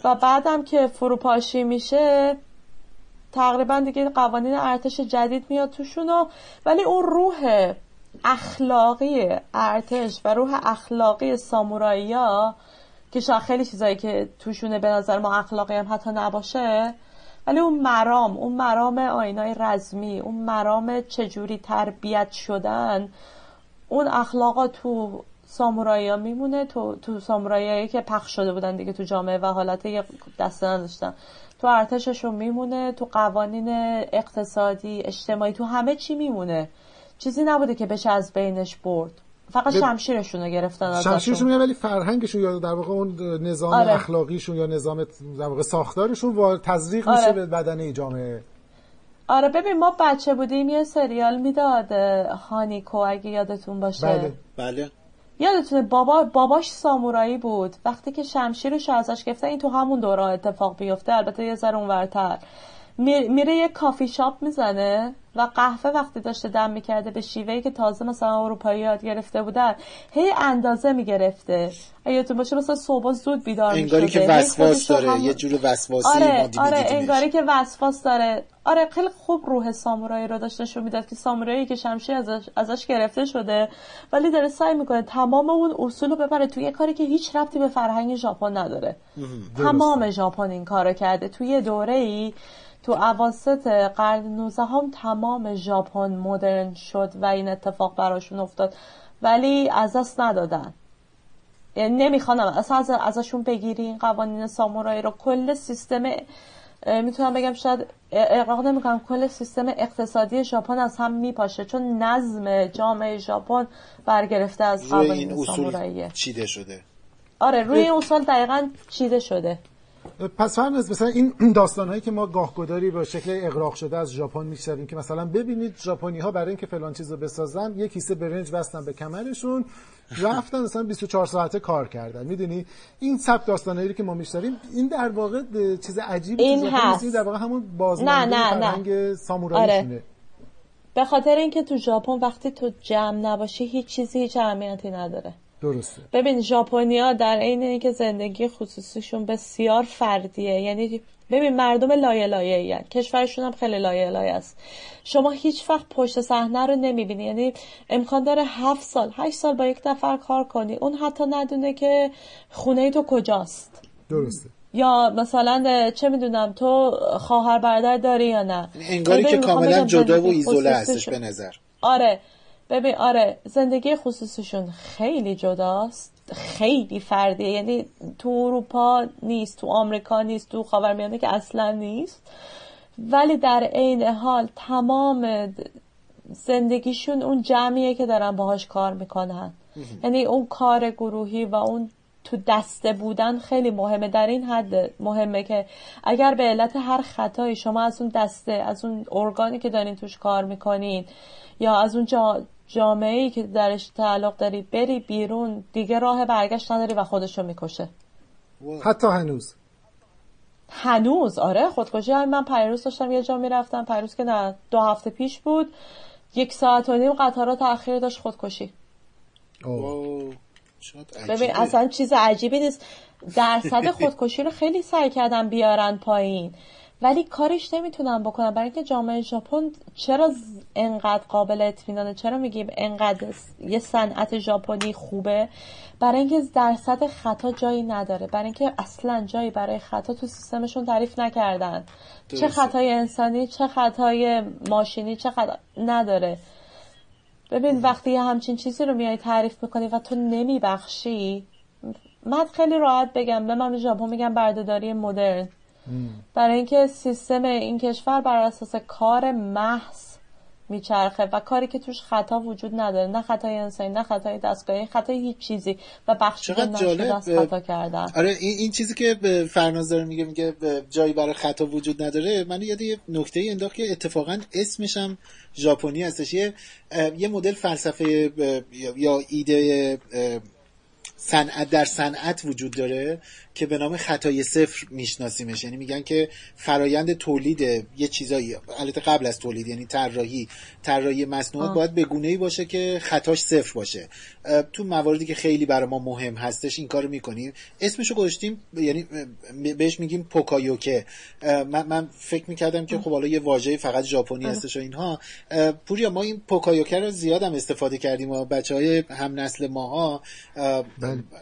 و بعدم که فروپاشی میشه تقریبا دیگه قوانین ارتش جدید میاد توشون ولی اون روح اخلاقی ارتش و روح اخلاقی سامورایی ها که شاید خیلی چیزایی که توشونه به نظر ما اخلاقی هم حتی نباشه ولی اون مرام اون مرام آینای رزمی اون مرام چجوری تربیت شدن اون اخلاقا تو سامورایی ها میمونه تو, تو سامورایی که پخش شده بودن دیگه تو جامعه و حالت یه دسته نداشتن. تو ارتششون میمونه تو قوانین اقتصادی اجتماعی تو همه چی میمونه. چیزی نبوده که بشه از بینش برد. فقط به- شمشیرشون رو گرفتن ازشون. شمشیرشون میگن ولی فرهنگشون یا در واقع اون نظام آره. اخلاقیشون یا نظام در واقع ساختارشون و تزریق آره. میشه به بدنه جامعه. آره ببین ما بچه بودیم یه سریال می‌داد هانیکو اگه یادتون باشه. بله. بله. یادتونه بابا باباش سامورایی بود. وقتی که شمشیرش ازش گرفتن این تو همون دوره اتفاق بیفته البته یه ذره اونورتر. میره یه کافی شاپ می‌زنه و قهوه وقتی داشته دم می‌کرده به شیوهی که تازه مثلا اروپایی یاد گرفته بودن هی اندازه می‌گرفته. یادتون باشه مثلا صبح زود بیدار انگاری می‌شده. که وسواس داره همون- یه جور وسواسی آره آره. انگاری که وسواس داره. آره خیلی خوب روح سامورایی رو داشت نشون می‌داد که سامورایی که شمشیر ازش, ازش گرفته شده. ولی داره سعی می‌کنه تمام اون اصول رو ببره توی یه کاری که هیچ ربطی به فرهنگ ژاپن نداره. تمام ژاپن این کارو کرده. توی یه دوره ای تو اواسط قرن 19 هم تمام ژاپن مدرن شد و این اتفاق براشون افتاد. ولی از دست ندادن. یعنی نمی‌خوانم. اصلا از ازشون بگیری این قوانین سامورایی رو. کل سیستم می‌تونم بگم شاید اقراق نمی‌کنم کل سیستم اقتصادی ژاپن از هم میپاشه. چون نظم جامعه ژاپن برگرفته از روی این قوانین اصول ساموراییه. چیده شده؟ آره روی اصول دقیقا چیده شده. پس فرنز مثلا این داستان هایی که ما گاهگداری با شکل اقراق شده از ژاپن میشنویم که مثلا ببینید ژاپنی ها برای اینکه فلان چیزو بسازن یه کیسه برنج بستن به کمرشون رفتن مثلا 24 ساعته کار کردن. می‌دونی؟ این سبک داستانایی که ما میشنویم این در واقع چیز عجیبی این هست در واقع همون بازمانده فرهنگ ساموراییشونه آره. به خاطر اینکه تو ژاپن وقتی تو جمع نباشی هیچ چیزی هیچ اهمیتی نداره. درسته. ببین ژاپنیا در عین اینکه زندگی خصوصیشون بسیار فردیه. یعنی ببین مردم لایه لایه کشورشون هم خیلی لایه لایه است. شما هیچ وقت پشت صحنه رو نمی‌بینی. یعنی امکان داره هفت سال هشت سال با یک نفر کار کنی. اون حتی ندونه که خونه تو کجاست. درسته. یا مثلا چه می‌دونم تو خواهر برادر داری یا نه؟ انگاری که کاملا جدا و ایزوله هستش به نظر. آره. ببین آره زندگی خصوصیشون خیلی جداست خیلی فردیه. یعنی تو اروپا نیست تو آمریکا نیست تو خاورمیانه که اصلا نیست. ولی در عین حال تمام زندگیشون اون جمعیه که دارن باهاش کار می‌کنن. یعنی اون کار گروهی و اون تو دسته بودن خیلی مهمه. در این حد مهمه که اگر به علت هر خطایی شما از اون دسته از اون ارگانی که دارین توش کار می‌کنین یا از اون جا جامعه ای که درش تعلق داری بری بیرون دیگه راه برگشت نداری و خودشو می‌کشه. حتی هنوز. هنوز؟ آره خودکشی هم من پیروز داشتم یه جا می‌رفتم پیروز که نه دو هفته پیش بود. یک ساعت و نیم قطارا تاخیر داشت خودکشی. ببین اصلا چیز عجیبی نیست. درصد خودکشی رو خیلی سعی کردن بیارن پایین. ولی کارش نمی‌تونم بکنم. برای اینکه جامعه ژاپن چرا انقدر قابل اطمینانه؟ چرا میگیم انقدر یه صنعت ژاپنی خوبه؟ برای اینکه درصد خطا جایی نداره. برای اینکه اصلا جایی برای خطا تو سیستمشون تعریف نکردن. چه خطای انسانی چه خطای ماشینی چه خطا نداره. ببین وقتی همچین چیزی رو میای تعریف می‌کنی و تو نمیبخشی من خیلی راحت بگم. به من ژاپن میگم بردهداری مدرن. برای اینکه سیستم این کشور بر اساس کار محض میچرخه و کاری که توش خطا وجود نداره. نه خطای انسانی نه خطای دستگاهی خطای هیچ چیزی. و بخش جالب خطا کردن. آره این, این چیزی که فرناز داره میگه میگه جایی برای خطا وجود نداره. من یاد یه نکته انداخت که اتفاقا اسمش هم ژاپنی هستش. یه یه مدل فلسفه یا ایده صنعت در صنعت وجود داره که به نام خطای صفر میشناسیمش. یعنی میگن که فرایند تولید یه چیزایی البته قبل از تولید یعنی طراحی. طراحی مصنوعات باید به گونه ای باشه که خطاش صفر باشه. تو مواردی که خیلی برای ما مهم هستش این کارو می‌کنیم. اسمشو گذاشتیم یعنی بهش میگیم پوکایوکه. من, من فکر می‌کردم که خب حالا یه واژه فقط ژاپنی هستش و اینها. پوریا ما این پوکایوکه رو زیادم استفاده کردیم و بچه های هم نسل ماها.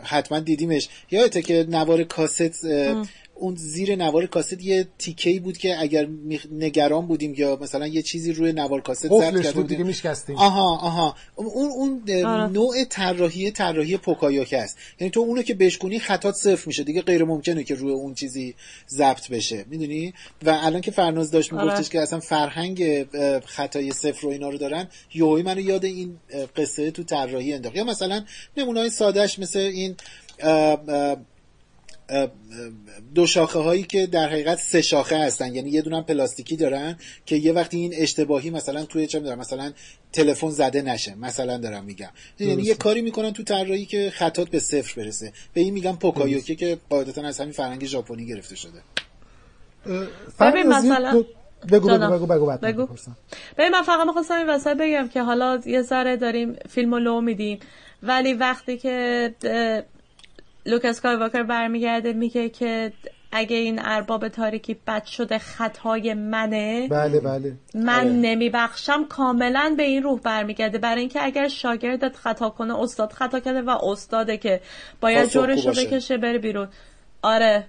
حتما دیدیمش. یادته که نوار کاست اون زیر نوار کاست یه تیکه بود که اگر نگران بودیم یا مثلا یه چیزی روی نوار کاست ضبط کرده بود دیگه میشکستیم. آها آها. اون اون آره. نوع طراحی طراحی پوکایوکه است. یعنی تو اونو که بشکنی خطات صفر میشه. دیگه غیر ممکنه که روی اون چیزی ضبط بشه. می‌دونی؟ و الان که فرناز داشت میگفتش آره. که اصلا فرهنگ خطای صفر و اینا رو دارن یوهی منو یاد این قصه تو طراحی انداخت. یا مثلا نمونه‌های سادهش مثل این دو شاخه هایی که در حقیقت سه شاخه هستن. یعنی یه دونم پلاستیکی دارن که یه وقتی این اشتباهی مثلا توی چه می‌دونم مثلا تلفن زده نشه. مثلا دارم میگم. یعنی یه کاری می‌کنن تو طراحی که خطات به صفر برسه. به این میگم پوکایوکه که قاعدتا از همین فرهنگ ژاپنی گرفته شده. ببین مثلا بگو بگو بگو بگو بگو. ببین من فقط می‌خواستم این وسط بگم که حالا یه ذره داریم فیلم لو میدیم. ولی وقتی که لوکاس واکر برمیگرده میگه که اگه این ارباب تاریکی بد شده خطای منه. بله بله. من آره. نمیبخشم کاملا به این روح برمیگرده. برای اینکه اگر شاگردت خطا کنه استاد خطا کرده و استاده که باید جورش رو بکشه بره بیرون. آره.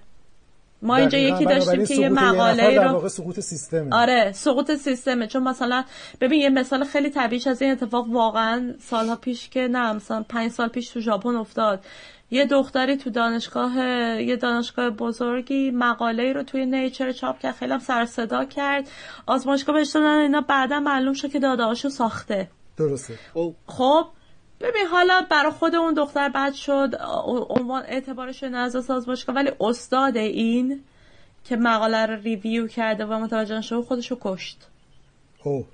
ما اینجا یکی داشتیم که یه مقاله رو سقوط سیستمه. آره سقوط سیستمه. چون مثلا ببین یه مثال خیلی طبیعی از این اتفاق واقعا سالها پیش که نه مثلا پنج سال پیش تو ژاپن افتاد. یه دختری تو دانشگاه یه دانشگاه بزرگی مقاله رو توی نیچر چاپ کرد خیلی هم سر صدا کرد. آزمایشگاه بهش دادن اینا بعدا معلوم شد که داداشو ساخته. درسته. خب ببین حالا برای خود اون دختر بد شد عنوان اعتبارش نزد آزمایشگاه ولی استاد این که مقاله رو ریویو کرده و متوجه شد خودشو کشت. اوه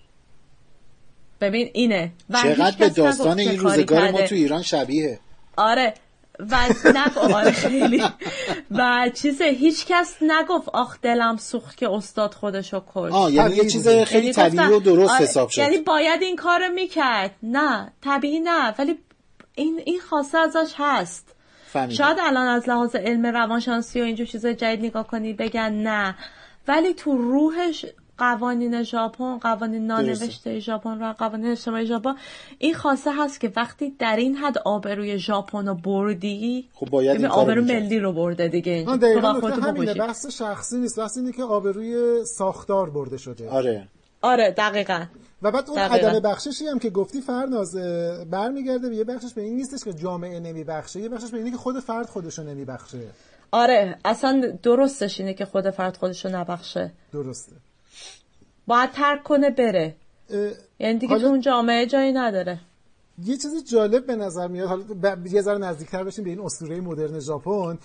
ببین اینه. و چقدر به داستان این روزگار ما تو ایران شبیه آره. و نگو آره خیلی. و چیز هیچ کس نگفت آخ دلم سوخت که استاد خودشو کش آه یعنی یه چیز خیلی یعنی طبیعی و درست آره حساب شد. یعنی باید این کارو می‌کرد. نه طبیعی نه ولی این این خاصه ازش هست. فهمیده. شاید الان از لحاظ علم روانشناسی و اینجور چیزای جدید نگاه کنی بگن نه. ولی تو روحش قوانین ژاپن قوانین نانوشته ژاپن و قوانین اجتماعی ژاپن. این خاصه هست که وقتی در این حد آبروی ژاپن رو بردی خب باید این آبرو ملی رو برده دیگه اینجا. دقیقاً همینه بحث شخصی نیست. بحث اینه که آبروی ساختار برده شده. آره. آره دقیقا. و بعد اون عدم بخششی هم که گفتی فرناز برمیگرده به یه بخشش به این نیستش که جامعه نمیبخشه یه بخشش به اینه که خود فرد خودشو نمیبخشه. آره اصلا درستش اینه که خود فرد خودشو نبخشه. درسته. باید ترک کنه بره. یعنی دیگه تو اون جامعه جایی نداره. یه چیز جالب به نظر میاد حالا یه ذره نزدیکتر بشیم به این اسطوره مدرن ژاپن.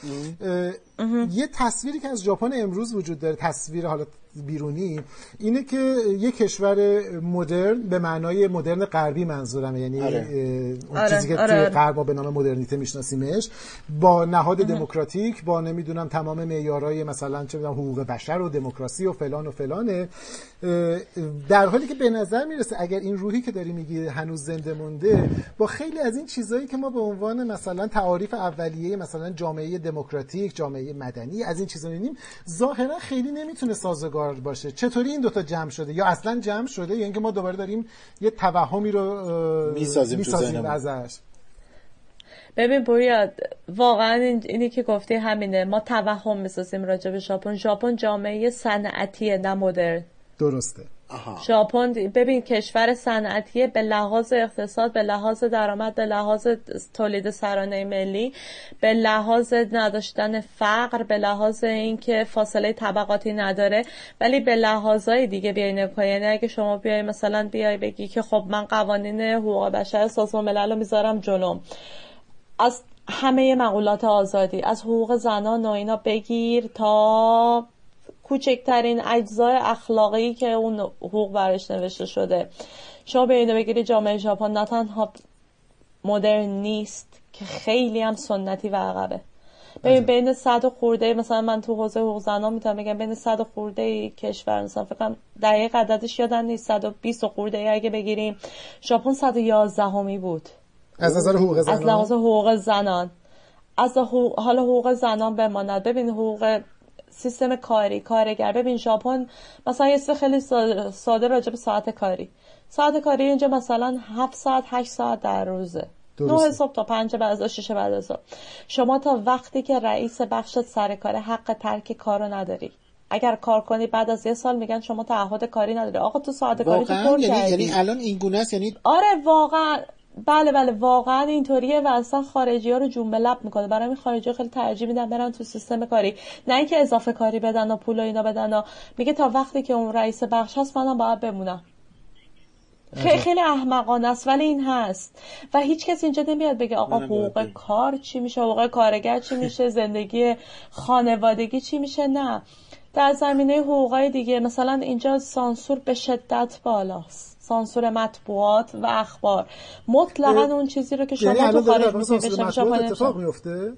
یه تصویری که از ژاپن امروز وجود داره تصویر حالا بیرونی اینه که یه کشور مدرن به معنای مدرن غربی منظورمه یعنی آره. اون آره. چیزی که آره. توی غرب به نام مدرنیته میشناسیمش با نهاد دموکراتیک با نمی‌دونم تمام معیارهای مثلا چه می‌دونم حقوق بشر و دموکراسی و فلان و فلانه در حالی که به نظر می‌رسه اگر این روحی که داری میگی هنوز زنده مونده با خیلی از این چیزهایی که ما به عنوان مثلا تعاریف اولیه مثلا جامعه دموکراتیک جامعه مدنی از این چیزا می‌بینیم ظاهرا خیلی نمی‌تونه سازگار باشه. چطوری این دوتا جمع شده؟ یا اصلا جمع شده؟ یا اینکه ما دوباره داریم یه توهمی رو می‌سازیم, می‌سازیم ازش. ببین بوریاد واقعا اینی که گفتی همینه. ما توهم می‌سازیم راجع به ژاپن. ژاپن جامعه صنعتی نه مدرن. درسته. ژاپن ببین کشور صنعتی به لحاظ اقتصاد به لحاظ درآمد به لحاظ تولید سرانه ملی به لحاظ نداشتن فقر به لحاظ اینکه فاصله طبقاتی نداره. ولی به لحاظهای دیگه بیای نگاه یعنی اگه شما بیای مثلا بیای بگی که خب من قوانین حقوق بشر سازمان ملل رو می‌ذارم جلوم. از همه مقولات آزادی از حقوق زنان و اینا بگیر تا کوچکترین اجزای اخلاقی که اون حقوق برش نوشته شده. شما به اینو بگیری جامعه ژاپن نه تنها مدرن نیست که خیلی هم سنتی و عقبه. ببین بین صد و خورده مثلا من تو حوزه حقوق زنان می‌تونم بگم بین صد و خورده کشور مثلا فکر کنم دقیق عددش یادم نیست 120 خورده اگه بگیریم. ژاپن 111 همی بود. از نظر حقوق زنان؟ از لحاظ حقوق زنان. از حالا حقوق زنان بماند. ببین حقوق سیستم کاری کارگر. ببین ژاپن مثلا یه خیلی ساده راجع به ساعت کاری. ساعت کاری اینجا مثلا 7 ساعت 8 ساعت در روزه. نه صبح تا پنج بعد از شش بعد از شما تا وقتی که رئیس بخشت سر کار حق ترک کارو نداری. اگر کار کنی بعد از یه سال میگن شما تعهد کاری نداری. آقا تو ساعت کاری تو پر یعنی, یعنی الان این گونه است؟ یعنی آره واقعا. بله بله واقعا اینطوریه و اصلا خارجی ها رو جون لب می‌کنه. برای این خارجی ها خیلی ترجیح میدن برن تو سیستم کاری. نه اینکه اضافه کاری بدن و پول و اینا بدن و میگه تا وقتی که اون رئیس بخش هست منم باید بمونم. خیلی خیلی احمقانه است ولی این هست. و هیچ کس اینجا نمیاد بگه آقا حقوق کار چی میشه حقوق کارگر چی میشه زندگی خانوادگی چی میشه؟ نه. در زمینه حقوقای دیگه مثلا اینجا سانسور به شدت بالاست. سانسور مطبوعات و اخبار. مطلقا اون چیزی رو که شما یعنی تو خارج اتفاق میفته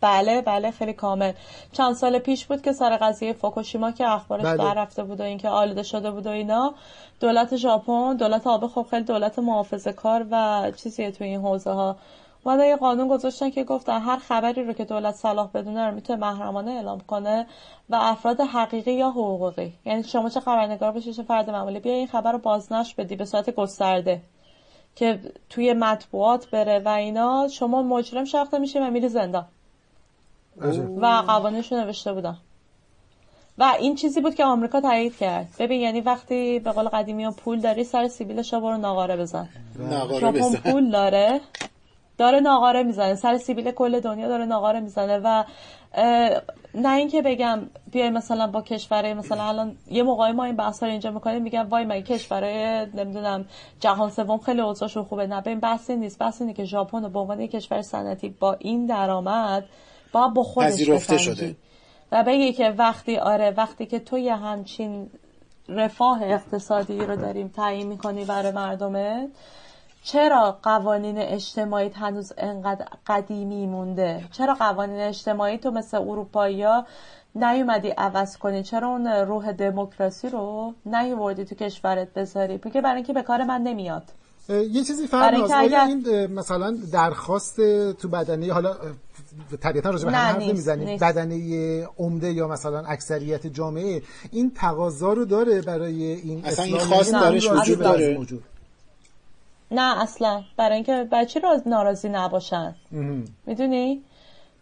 بله بله خیلی کامل. چند سال پیش بود که سر قضیه فوکوشیما که اخبارش بله. در رفته بود و اینکه آلوده شده بود و اینا دولت ژاپن دولت آب خب خیلی دولت محافظه کار و چیزیه تو این حوزه ها اومدن یه قانون گذاشتن که گفتن هر خبری رو که دولت صلاح بدونه رو می‌تونه محرمانه اعلام کنه و افراد حقیقی یا حقوقی. یعنی شما چه خبرنگار باشی چه فرد معمولی بیا این خبر رو بازنش بدی به صورت گسترده که توی مطبوعات بره و اینا. شما مجرم شخص میشه و میری زندان. و قوانینش رو نوشته بودن. و این چیزی بود که آمریکا تایید کرد. ببین یعنی وقتی به قول قدیمی ها پول داری سر سیبیلش رو برو ناقاره بزن ناقاره بزن. پول داره. داره ناقاره می‌زنه. سر سیبیل کل دنیا داره ناقاره می‌زنه و نه اینکه بگم بیای مثلا با کشورهای مثلا الان یه موقعی ما این بحثا رو اینجا می‌کنیم میگم وای مگه کشورهای نمی‌دونم جهان سوم خیلی اوضاعشون خوبه. نه این بحثی نیست. بحث اینه که ژاپن به عنوان کشور صنعتی با این درآمد با با خودش پذیرفته شده. و بگی که وقتی آره وقتی که تو یه همچین رفاه اقتصادی رو داریم تعیین می‌کنی برای مردمت چرا قوانین اجتماعی هنوز انقدر قدیمی مونده؟ چرا قوانین اجتماعی تو مثل اروپایی ها نیومدی عوض کنی؟ چرا اون روح دموکراسی رو نیوردی تو کشورت بذاری؟ میگه برای اینکه به کار من نمیاد. یه چیزی فرق اگر... این مثلا درخواست تو بدنه حالا طبیعتا راجع به هم حرف نمی‌زنیم. بدنه عمده یا مثلا اکثریت جامعه این تقاضا رو داره برای این اصلا این خواست دارش وجود داره. نه اصلا. برای اینکه بچه را ناراضی نباشن. می‌دونی؟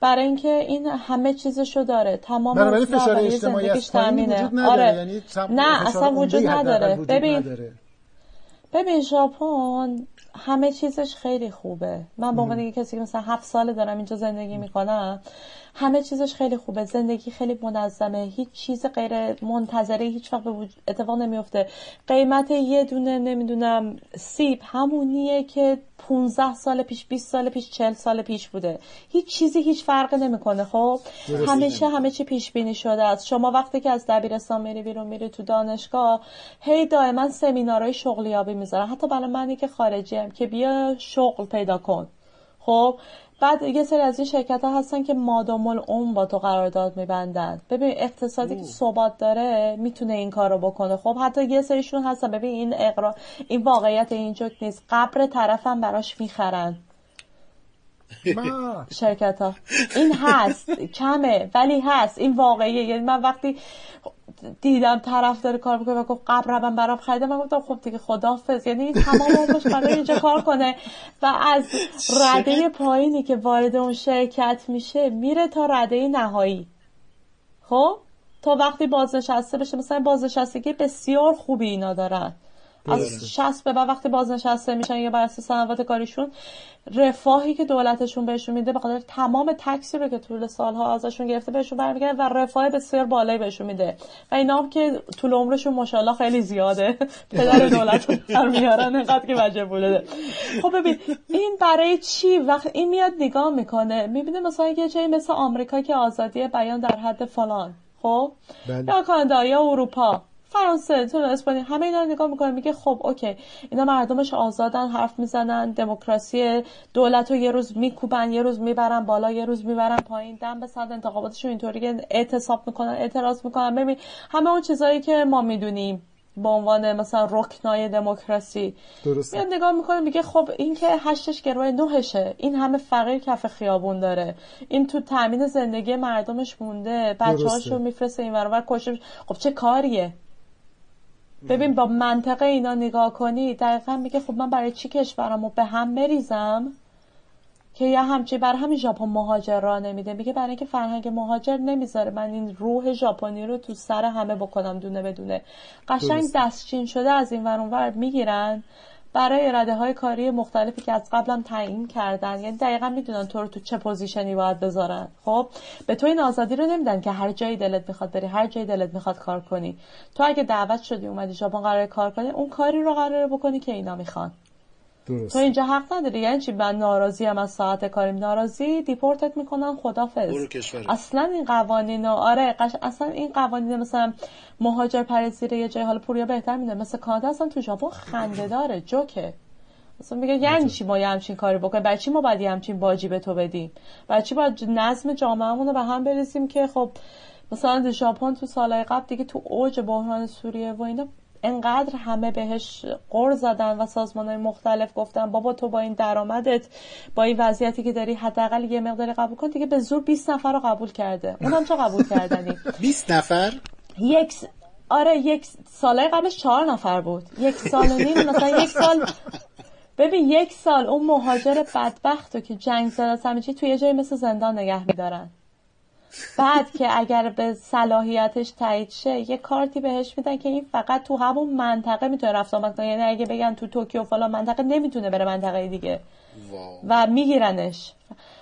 برای اینکه این همه چیزشو داره. تمام بنابراین فشار اجتماعی از وجود نداره. آره. یعنی نه اصلا وجود نداره. ببین نداره. ببین ژاپن همه چیزش خیلی خوبه. من به عنوان کسی که مثلا هفت ساله دارم اینجا زندگی می‌کنم همه چیزش خیلی خوبه. زندگی خیلی منظمه. هیچ چیز غیر منتظره هیچ وقت به اتفاق نمیفته. قیمت یه دونه نمی‌دونم سیب همونیه که 15 سال پیش 20 سال پیش 40 سال پیش بوده. هیچ چیزی هیچ فرقی نمی‌کنه خب؟ همیشه همه چی پیش بینی شده است. شما وقتی که از دبیرستان میری بیرون میری تو دانشگاه هی دائما سمینارهای شغلیابی می‌ذارن. حتی برای منی که خارجی هم که بیا شغل پیدا کن. خب؟ بعد یه سری از این شرکت ها هستن که مادام اون با تو قرارداد میبندن. ببین اقتصادی که ثبات داره می‌تونه این کارو بکنه. خب حتی یه سریشون هستن. ببین این اقرا این واقعیت اینجا نیست. قبر طرفم براش می‌خرن. شرکت ها این هست. کمه. ولی هست. این واقعیه. یعنی من وقتی دیدم طرف داره کار می‌کنه و گفت قبرم برام خریده. من گفتم خب دیگه خدافظ یعنی تمام عمرش برای اینجا کار کنه و از رده پایینی که وارد اون شرکت میشه میره تا رده نهایی. خب؟ تا وقتی بازنشسته بشه. مثلا بازنشستگی بسیار خوبی اینا دارن. از 60 به بعد وقتی بازنشسته میشن یا بر اساس سنوات کاریشون رفاهی که دولتشون بهشون میده به خاطر تمام تکسی رو که طول سالها ازشون گرفته بهشون برمیگرده و رفاه بسیار بالایی بهشون میده. و اینا هم که طول عمرشون ماشاءالله خیلی زیاده. پدر دولت رو میارن اینقدر که وجه بوده. خب ببین این برای چی؟ وقت این میاد نگاه می‌کنه. می‌بینه مثلا یه جایی مثل آمریکا که آزادی بیان در حد فلان. خب؟ بله. یا کانادا یا اروپا. فرانسه تو اسپانیا همه اینا رو نگاه می‌کنه میگه خب اوکی. اینا مردمش آزادن حرف می‌زنن دموکراسی دولت رو یه روز میکوبن یه روز می‌برن بالا یه روز می‌برن پایین دم به صد انتخاباتشون اینطوری که اعتصاب می‌کنن اعتراض می‌کنن. ببین همه اون چیزایی که ما می‌دونیم به عنوان مثلا رکنای دموکراسی. درسته. میاد نگاه می‌کنه میگه خب این که هشتش گروه نهشه. این همه فقیر کف خیابون داره. این تو تامین زندگی مردمش مونده. بچه‌هاشو میفرسته این ور کشه خب چه کاریه؟ ببین با منطق اینا نگاه کنی دقیقا میگه خب من برای چی کشورمو به هم بریزم؟ که یه همچی بر همین ژاپن مهاجر را نمیده. میگه برای اینکه فرهنگ مهاجر نمی‌ذاره. من این روح ژاپنی رو تو سر همه بکنم دونه بدونه قشنگ دستچین شده از این ور می‌گیرن. برای رده های کاری مختلفی که از قبلا تعیین کردن. یعنی دقیقا می‌دونن تو رو تو چه position ی باید بذارن. خب به تو این آزادی رو نمیدن که هر جایی دلت می‌خواد بری هر جایی دلت می‌خواد کار کنی. تو اگه دعوت شدی اومدی ژاپن قرار کار کنی اون کاری رو قراره بکنی که اینا می‌خوان. درست. تو اینجا حق نداری؟ یعنی چی؟ من ناراضی هم از ساعت کاریم. ناراضی؟ دیپورتت می‌کنن خدافظ اصلا این قوانین آره قش... اصلا این قوانین مثلا مهاجر پرزیره یه جای حال پوریا بهتر میده مثل کانادا اصلا تو ژاپن خنده داره جوکه. اصلا میگه یعنی چی ما یه همچین کاری بکنیم؟ برای چی ما باید یه همچین باجی به تو بدیم؟ برای چی باید نظم جامعهمون رو به هم بریزیم که خب مثلا ژاپن تو سالهای قبل دیگه تو اوج بحران سوریه و اینا انقدر همه بهش قر زدن و سازمان های مختلف گفتن بابا تو با این درآمدت با این وضعیتی که داری حداقل یه مقداری قبول کن دیگه به زور 20 نفر رو قبول کرده. اونم چه قبول کردنی؟ 20 نفر؟ یک آره یک ساله قبلش چهار نفر بود. یک سال و نیم مثلا یک سال ببین یک سال اون مهاجر بدبخت رو که جنگ زده همه چی توی یه جایی مثل زندان نگه میدارن. بعد که اگر به صلاحیتش تایید شه یه کارتی بهش میدن که این فقط تو همون منطقه می‌تونه رفت. آمد کنه یعنی اگه بگن تو توکیو فلان منطقه نمی‌تونه بره منطقه دیگه. و میگیرنش.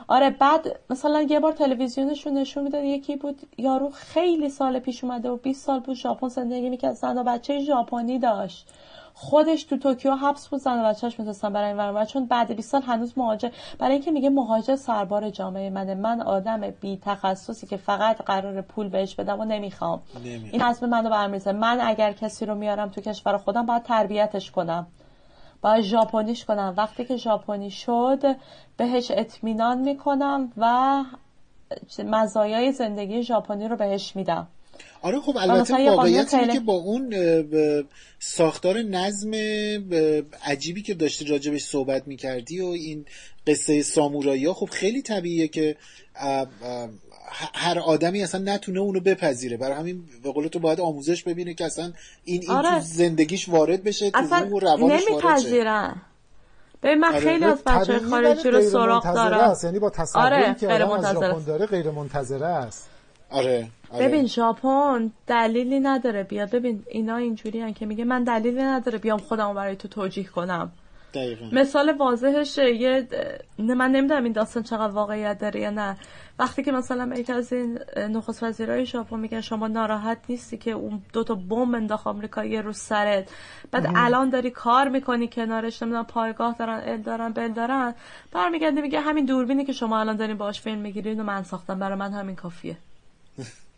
آره بعد مثلا یه بار تلویزیونشون نشون می‌داد یکی بود یارو خیلی سال پیش اومده و 20 سال بود ژاپن زندگی می‌کرد. زن و بچه ژاپنی داشت. خودش تو توکیو حبس بود زن و بچهش می‌تونستن برای این چون بعد 20 سال هنوز مهاجر برای اینکه میگه مهاجر سربار جامعه منه. من آدم بی تخصصی که فقط قرار پول بهش بدم و نمی‌خوام. این حسب منو برمیزه من اگر کسی رو میارم تو کشور خودم باید تربیتش کنم. باید ژاپنیش کنم. وقتی که ژاپنی شد بهش اطمینان می‌کنم و مزایای زندگی ژاپنی رو بهش میدم. آره خب البته واقعیت اینه که با اون ساختار نظم عجیبی که داشتی راجبش صحبت می‌کردی و این قصه سامورایی ها خب خیلی طبیعیه که هر آدمی اصلا نتونه اونو بپذیره برای همین به قول تو باید آموزش ببینه که اصلا این, این آره. تو زندگیش وارد بشه تو اون روانش نمیپذیرن به من آره. خیلی از بچه خارجی رو سراغ دارم یعنی با تصوری آره. که غیر از ژاپن داره غیر منتظره است آره. آره. ببین ژاپن دلیلی نداره بیاد. ببین اینا اینجوری که میگه من دلیلی نداره بیام خودمو برای تو توجیه کنم. دقیقا. مثال واضحش یه من نمی‌دونم این داستان چقدر واقعیت داره یا نه. وقتی که مثلا یکی از این نخست وزیرای ژاپن میگن شما ناراحت نیستی که اون دو تا بمب انداخت آمریکا یه رو سرت. بعد الان داری کار می‌کنی کنارش نمی‌دونم پایگاه دارن ال دارن بل دارن. برمیگرده میگه همین دوربینی که شما الان دارین باش فیلم می‌گیرین و من ساختم برای من همین کافیه.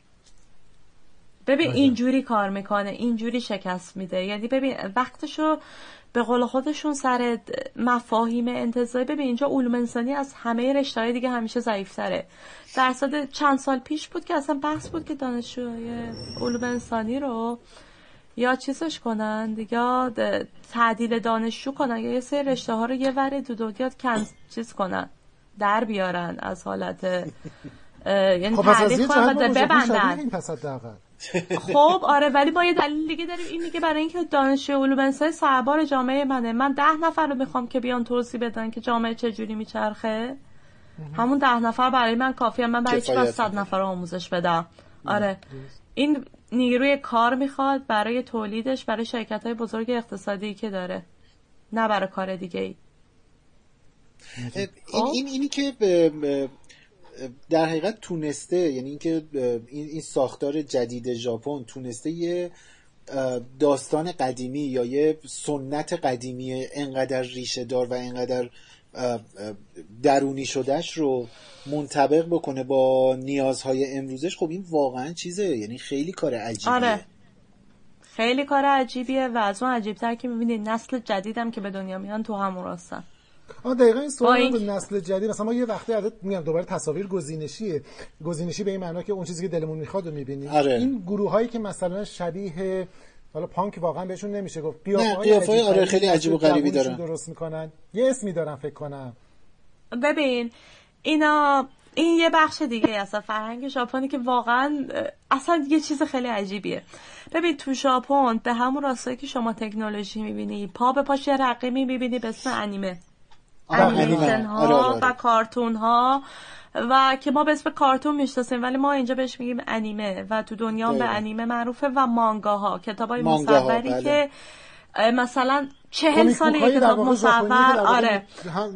ببین اینجوری کار می‌کنه اینجوری شکست میده. یعنی ببین وقتشو به قول خودشون سر مفاهیم انتظاری ببین اینجا علوم انسانی از همه رشته دیگه همیشه ضعیفتره. درصد چند سال پیش بود که اصلا بحث بود که دانشجوهای علوم انسانی رو یا چیزش کنن یا تعدیل دانشجو کنن یا یه سری رشته ها رو یه وره دو دو کن چیز کنن در بیارن از حالت یعنی خب تعلیق کنن ببندن. خب آره ولی با یه دلیل دیگه داریم. این میگه برای اینکه دانشجو علوم انسانی سربار جامعه منه. من ده نفر رو می‌خوام که بیان توضیح بدن که جامعه چجوری میچرخه. همون ده نفر برای من کافیه. من برای چی صد نفر رو آموزش بدم. آره. این نیروی کار می‌خواد برای تولیدش برای شرکت های بزرگ اقتصادی که داره. نه برای کار دیگه ای این, این اینی که در حقیقت تونسته یعنی اینکه این این ساختار جدید ژاپن تونسته یه داستان قدیمی یا یه سنت قدیمی انقدر ریشه دار و انقدر درونی شدهش رو منطبق بکنه با نیازهای امروزش خب این واقعا چیزه یعنی خیلی کار عجیبیه آره. خیلی کار عجیبیه و از اون عجیبتر که می‌بینید نسل جدیدم که به دنیا میان تو همون راستن آه دقیقا این سوال به نسل جدید. مثلا ما یه وقتی عدد میگم دوباره تصاویر گزینشیه. گزینشی به این معنا که اون چیزی که دلمون می‌خواد رو می‌بینیم آره. این گروه هایی که مثلا شبیه حالا پانک واقعا بهشون نمیشه گفت. قیافه آره خیلی عجیب و غریبی دارن. درست می‌کنن. یه اسمی دارن فکر کنم. ببین اینا این یه بخش دیگه اصلا فرهنگ ژاپنی که واقعا اصلا یه چیز خیلی عجیبیه. ببین تو ژاپن به همون راستایی که شما تکنولوژی می‌بینی پا به پاش یه رقیمی می‌بینی به اسم انیمه. انیمیشن ها آره، آره، آره. و کارتون ها و که ما به اسم کارتون می‌شناسیم ولی ما اینجا بهش میگیم انیمه و تو دنیا به انیمه معروفه و مانگاها کتاب های مصوری بله. که مثلا چهل سال یه کتاب مصور آره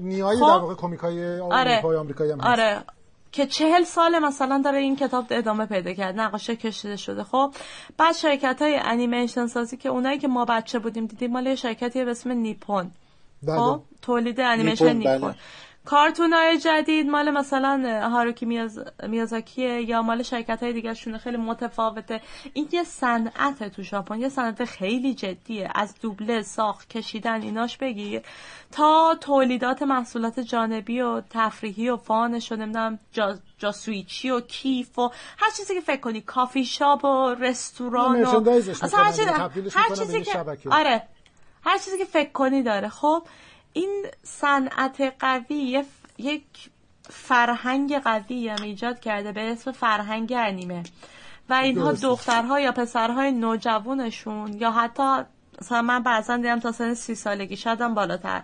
نیای خب؟ در واقع کمیک های آره. آمریکایی هم آره که چهل سال مثلا داره این کتاب ادامه پیدا کرد نقاشه کشیده شده خب بعد شرکت های انیمیشن سازی که اونایی که ما بچه بودیم دیدیم مال شرکتی به اسم نیپون بله. خب تولید انیمیشن نیپون بله. کارتون های جدید مال مثلا هاروکی میاز... میازاکیه یا مال شرکت های دیگه شونه خیلی متفاوته. این یه صنعت تو ژاپن یه صنعت خیلی جدیه. از دوبله ساخت کشیدن ایناش بگیر. تا تولیدات محصولات جانبی و تفریحی و فانش و نمی‌دونم جا... جاسویچی و کیف و هر چیزی که فکر کنی. کافی شاپ و رستوران و اصلا هر چیزی, هر چیزی که آره. هر چیزی که فکر کنی داره. خب این صنعت قوی یک فرهنگ قوی هم ایجاد کرده به اسم فرهنگ انیمه. و اینها دخترها یا پسرهای نوجوانشون یا حتی مثلا من بعضا دیدم تا سن سی سالگی شدم بالاتر.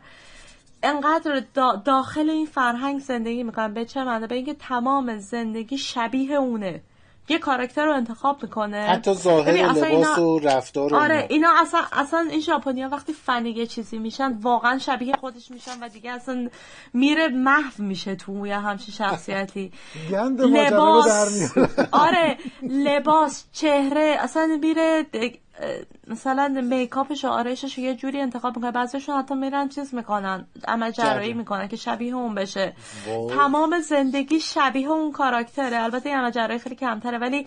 انقدر داخل این فرهنگ زندگی می‌کنن. به چه معنی؟ به اینکه تمام زندگی شبیه اونه. یه کاراکتر رو انتخاب می‌کنه. حتی ظاهر و لباس و رفتار آره اینا. اصلا اصلا این ژاپنیا وقتی فنی یه چیزی میشن واقعا شبیه خودش میشن و دیگه اصلا میره محو میشه تو یه همچین شخصیتی. لباس. آره لباس چهره اصلا میره مثلا میکاپش و آرایشش یه جوری انتخاب می‌کنه. بعضیشون حتی میرن چیز می‌کنن عمل جراحی می‌کنن که شبیه اون بشه. تمام زندگی شبیه اون کاراکتره. البته این عمل جراحی خیلی کمتره ولی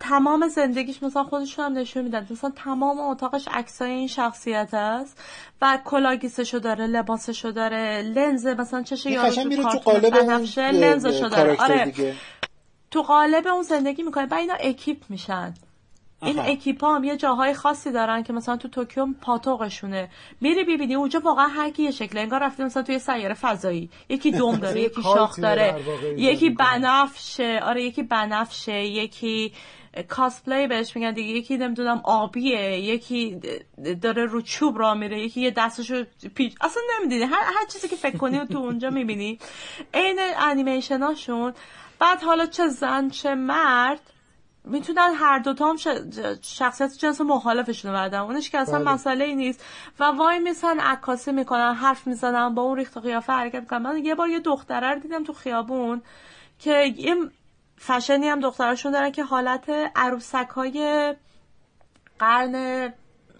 تمام زندگیش مثلا خودشون هم نشون میدن. مثلا تمام اتاقش عکسای این شخصیت است و کلاگیسشو داره لباسشو داره لنز مثلا چش یارو تو قالب لنزشو داره. آره. تو قالب اون زندگی می‌کنه. و اینا اکیپ میشن. این اکیپا هم یه جاهای خاصی دارن که مثلا تو توکیو پاتوقشونه. میری ببینی اونجا واقعا هر کی یه شکله انگار رفتی مثلا توی سیاره فضایی. یکی دم داره یکی شاخ داره یکی بنفشه. آره یکی بنفشه یکی cosplay بهش میگن دیگه یکی نمی‌دونم آبیه یکی داره رو چوب را میره یکی یه دستشو پیچ اصلا نمی‌دونی. هر, هر چیزی که فکر کنی تو اونجا می‌بینی. عین انیمیشناشون بعد حالا چه زن چه مرد می‌تونن هر دوتا هم شخصیت جنس مخالفشون رو اونش که اصلا بله. مسئله ای نیست. و وای میسن عکاسی می‌کنن حرف می‌زنن با اون ریخت قیافه حرکت می‌کنن. من یه بار یه دختره رو دیدم تو خیابون که یه فشنی هم دخترشون دارن که حالت عروسک های قرن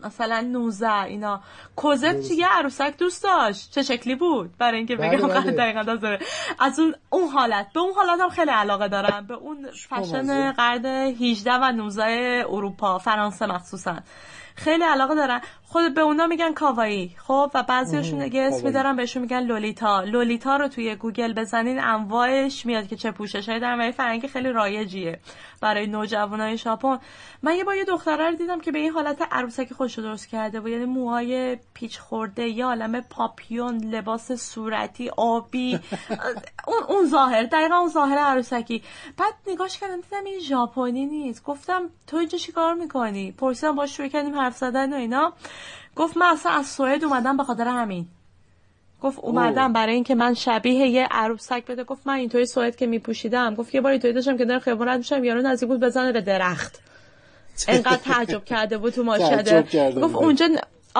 مثلا 19 اینا. کوزت چیه؟ عروسک دوست داشت. چه شکلی بود؟ برای اینکه بله، بگم بله. دقیقا داره از اون اون حالت. به اون حالت هم خیلی علاقه دارم. به اون فشن قرن 18 و 19 اروپا فرانسه مخصوصا. خیلی علاقه دارن خود به اونا میگن کاوایی خب؟ و بعضیاشون دیگه اسمی دارن بهشون میگن لولیتا. لولیتا رو توی گوگل بزنین انواعش میاد که چه پوششایی دارن و فرنگی خیلی رایجیه برای نوجوانای ژاپن. من یه با یه دختره رو دیدم که به این حالت عروسکی خوش درست کرده بود. یعنی موهای پیچ خورده یه عالم پاپیون لباس صورتی آبی. اون اون ظاهر دقیقا اون ظاهر عروسکی. بعد نگاش کردم دیدم این ژاپنی نیست. گفتم تو اینجا چیکار می‌کنی؟ پرسیدم باش شروع کردیم حرف زدن و اینا. گفت من اصلا از سوئد اومدم به خاطر همین. گفت اومدم برای اینکه من شبیه یه عروسک بده. گفت من اینطوری سوئد که میپوشیدم. گفت یه بار اینطوری داشتم که در خیابون رد میشم یارو نزدیک بود بزنه به درخت. انقدر تعجب کرده بود تو ماشده گفت اونجا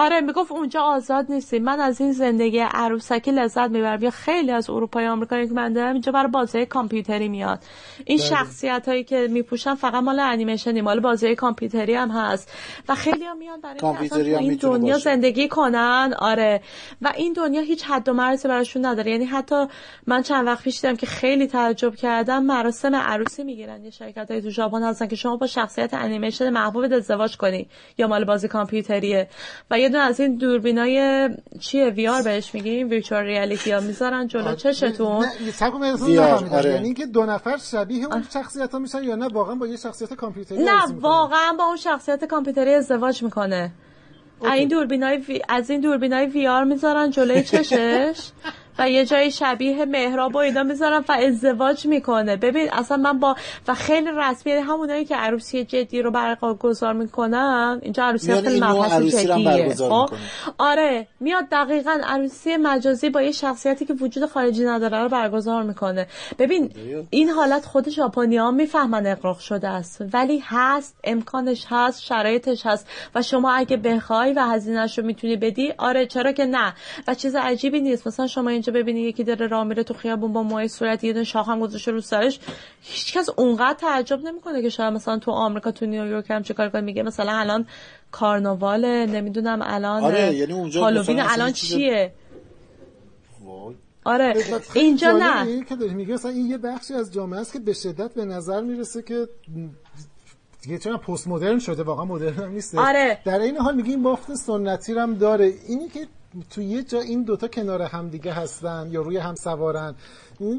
آره می‌گفت اونجا آزاد نیستی من از این زندگی عروسکی لذت می‌برم. یا خیلی از اروپای آمریکایی که من دارم اینجا برای بازی کامپیوتری میاد. این بله. شخصیت هایی که میپوشن فقط مال انیمیشنی مال بازی کامپیوتری هم هست. و خیلی هم میان برای این دنیا زندگی کنن. آره. و این دنیا هیچ حد و مرزی براشون نداره. یعنی حتی من چند وقت پیش دیدم که خیلی تعجب کردم. مراسم عروسی می‌گیرن. یه شرکت های تو ژاپن هستن که شما با شخصیت انیمیشن محبوب ازدواج کنی. یا مال بازی کامپیوتریه. و یه دونه از این دوربینای چیه؟ وی آر بهش میگیم؟ ویرچوال ریالیتی ها. می‌ذارن جلو چشتون. آره. یعنی اینکه دو نفر شبیه اون شخصیت ها میشن یا نه واقعا با یه شخصیت کامپیوتری نه واقعا با اون شخصیت کامپیوتری ازدواج می‌کنه. این دوربینای. از این دوربینای وی آر می‌ذارن جلوی چشش. و یه جای شبیه مهراب و اینا می‌ذارم و ازدواج می‌کنه. ببین اصلا من با و خیلی رسمی یعنی همونایی که عروسی جدی رو برگزار می‌کنن اینجا عروسی خیلی مبحث جدیه. خب؟ آره میاد دقیقا عروسی مجازی با یه شخصیتی که وجود خارجی نداره رو برگزار می‌کنه. ببین این حالت خود ژاپنی ها می‌فهمن اقراق شده است. ولی هست امکانش هست شرایطش هست. و شما اگه بخوای و هزینهش رو می‌تونی بدی آره چرا که نه؟ و چیز عجیبی نیست. مثلا شما اینجا ببینی یکی داره راه میره تو خیابون با موهای صورت یه شاخ هم گذاشته رو سرش. هیچکس اونقدر تعجب نمی‌کنه که شاید مثلا تو آمریکا تو نیویورک هم چیکار کنه میگه مثلا الان کارناوال نمی‌دونم الان آره یعنی اونجا هالووین الان چیه؟ آره اینجا نه. این که میگه مثلا این یه بخشی از جامعه است که به شدت به نظر می‌رسه که دیگه چرا پست مدرن شده واقعا مدرن هم نیست. آره. در این حال میگه این بافت سنتی هم داره. اینی که تو یه جا این دوتا کنار هم دیگه هستن یا روی هم سوارن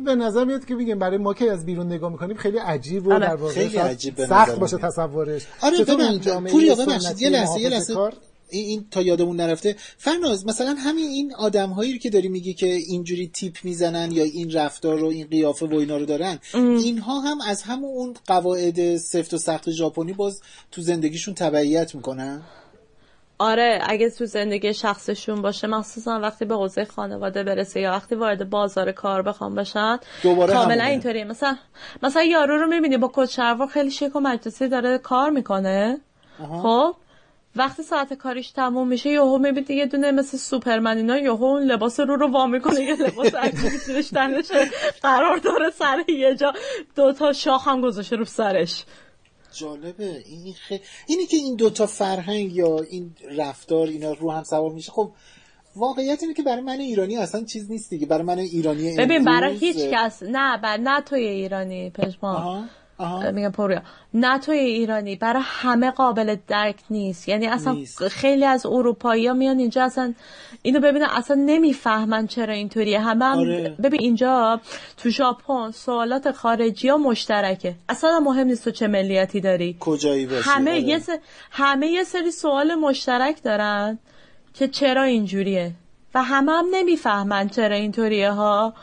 به نظر میاد که میگم برای ما که از بیرون نگاه می‌کنیم خیلی عجیب و آره. در واقع خیلی عجیب سخت باشه تصورش. آره پوریا ببخشید یه لحظه یه لحظه. این, این تا یادمون نرفته. فرناز مثلا همین این آدم هایی که داری میگی که اینجوری تیپ می‌زنن یا این رفتار رو این قیافه و اینا رو دارن اینها هم از همون اون قواعد سفت و سخت ژاپنی باز تو زندگیشون تبعیت می‌کنن؟ آره اگه تو زندگی شخصشون باشه مخصوصا وقتی به حوزه خانواده برسه یا وقتی وارد بازار کار بخوام بشن کاملا اینطوریه. مثلا مثلا یارو رو می‌بینی با کت شلوار خیلی شیک و مجلسی داره کار می‌کنه. خب؟ وقتی ساعت کاریش تموم میشه یهو می‌بینی یه دونه مثل سوپرمن اینا یهو اون لباس رو رو وا می‌کنه. یه لباس اکتیویتیش تنشه قرار داره سر یه جا دوتا شاخ هم گذاشته رو سرش. جالبه. این خ... اینی که این دوتا فرهنگ یا این رفتار اینا رو هم سوار میشه خب واقعیت اینه که برای من ایرانی اصلا چیز نیست دیگه. برای من ایرانی ببین برای هیچ کس نه بر نه توی ایرانی پشما میگم پوریا نه توی ایرانی برای همه قابل درک نیست. یعنی اصلا نیست. خیلی از اروپایی ها میان اینجا اصلا اینو ببینن اصلا نمی‌فهمن چرا اینطوریه. همه هم آره. ببین اینجا تو ژاپن سوالات خارجی ها مشترکه. اصلا مهم نیست تو چه ملیتی داری. کجایی باشی همه آره. یه همه یه سری سوال مشترک دارن که چرا اینجوریه. و همه هم نمی‌فهمن چرا اینطوریه ها.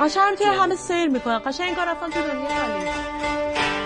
قشنگ که همه سیر می‌کنن. قشنگ این کار رفتن تو دنیا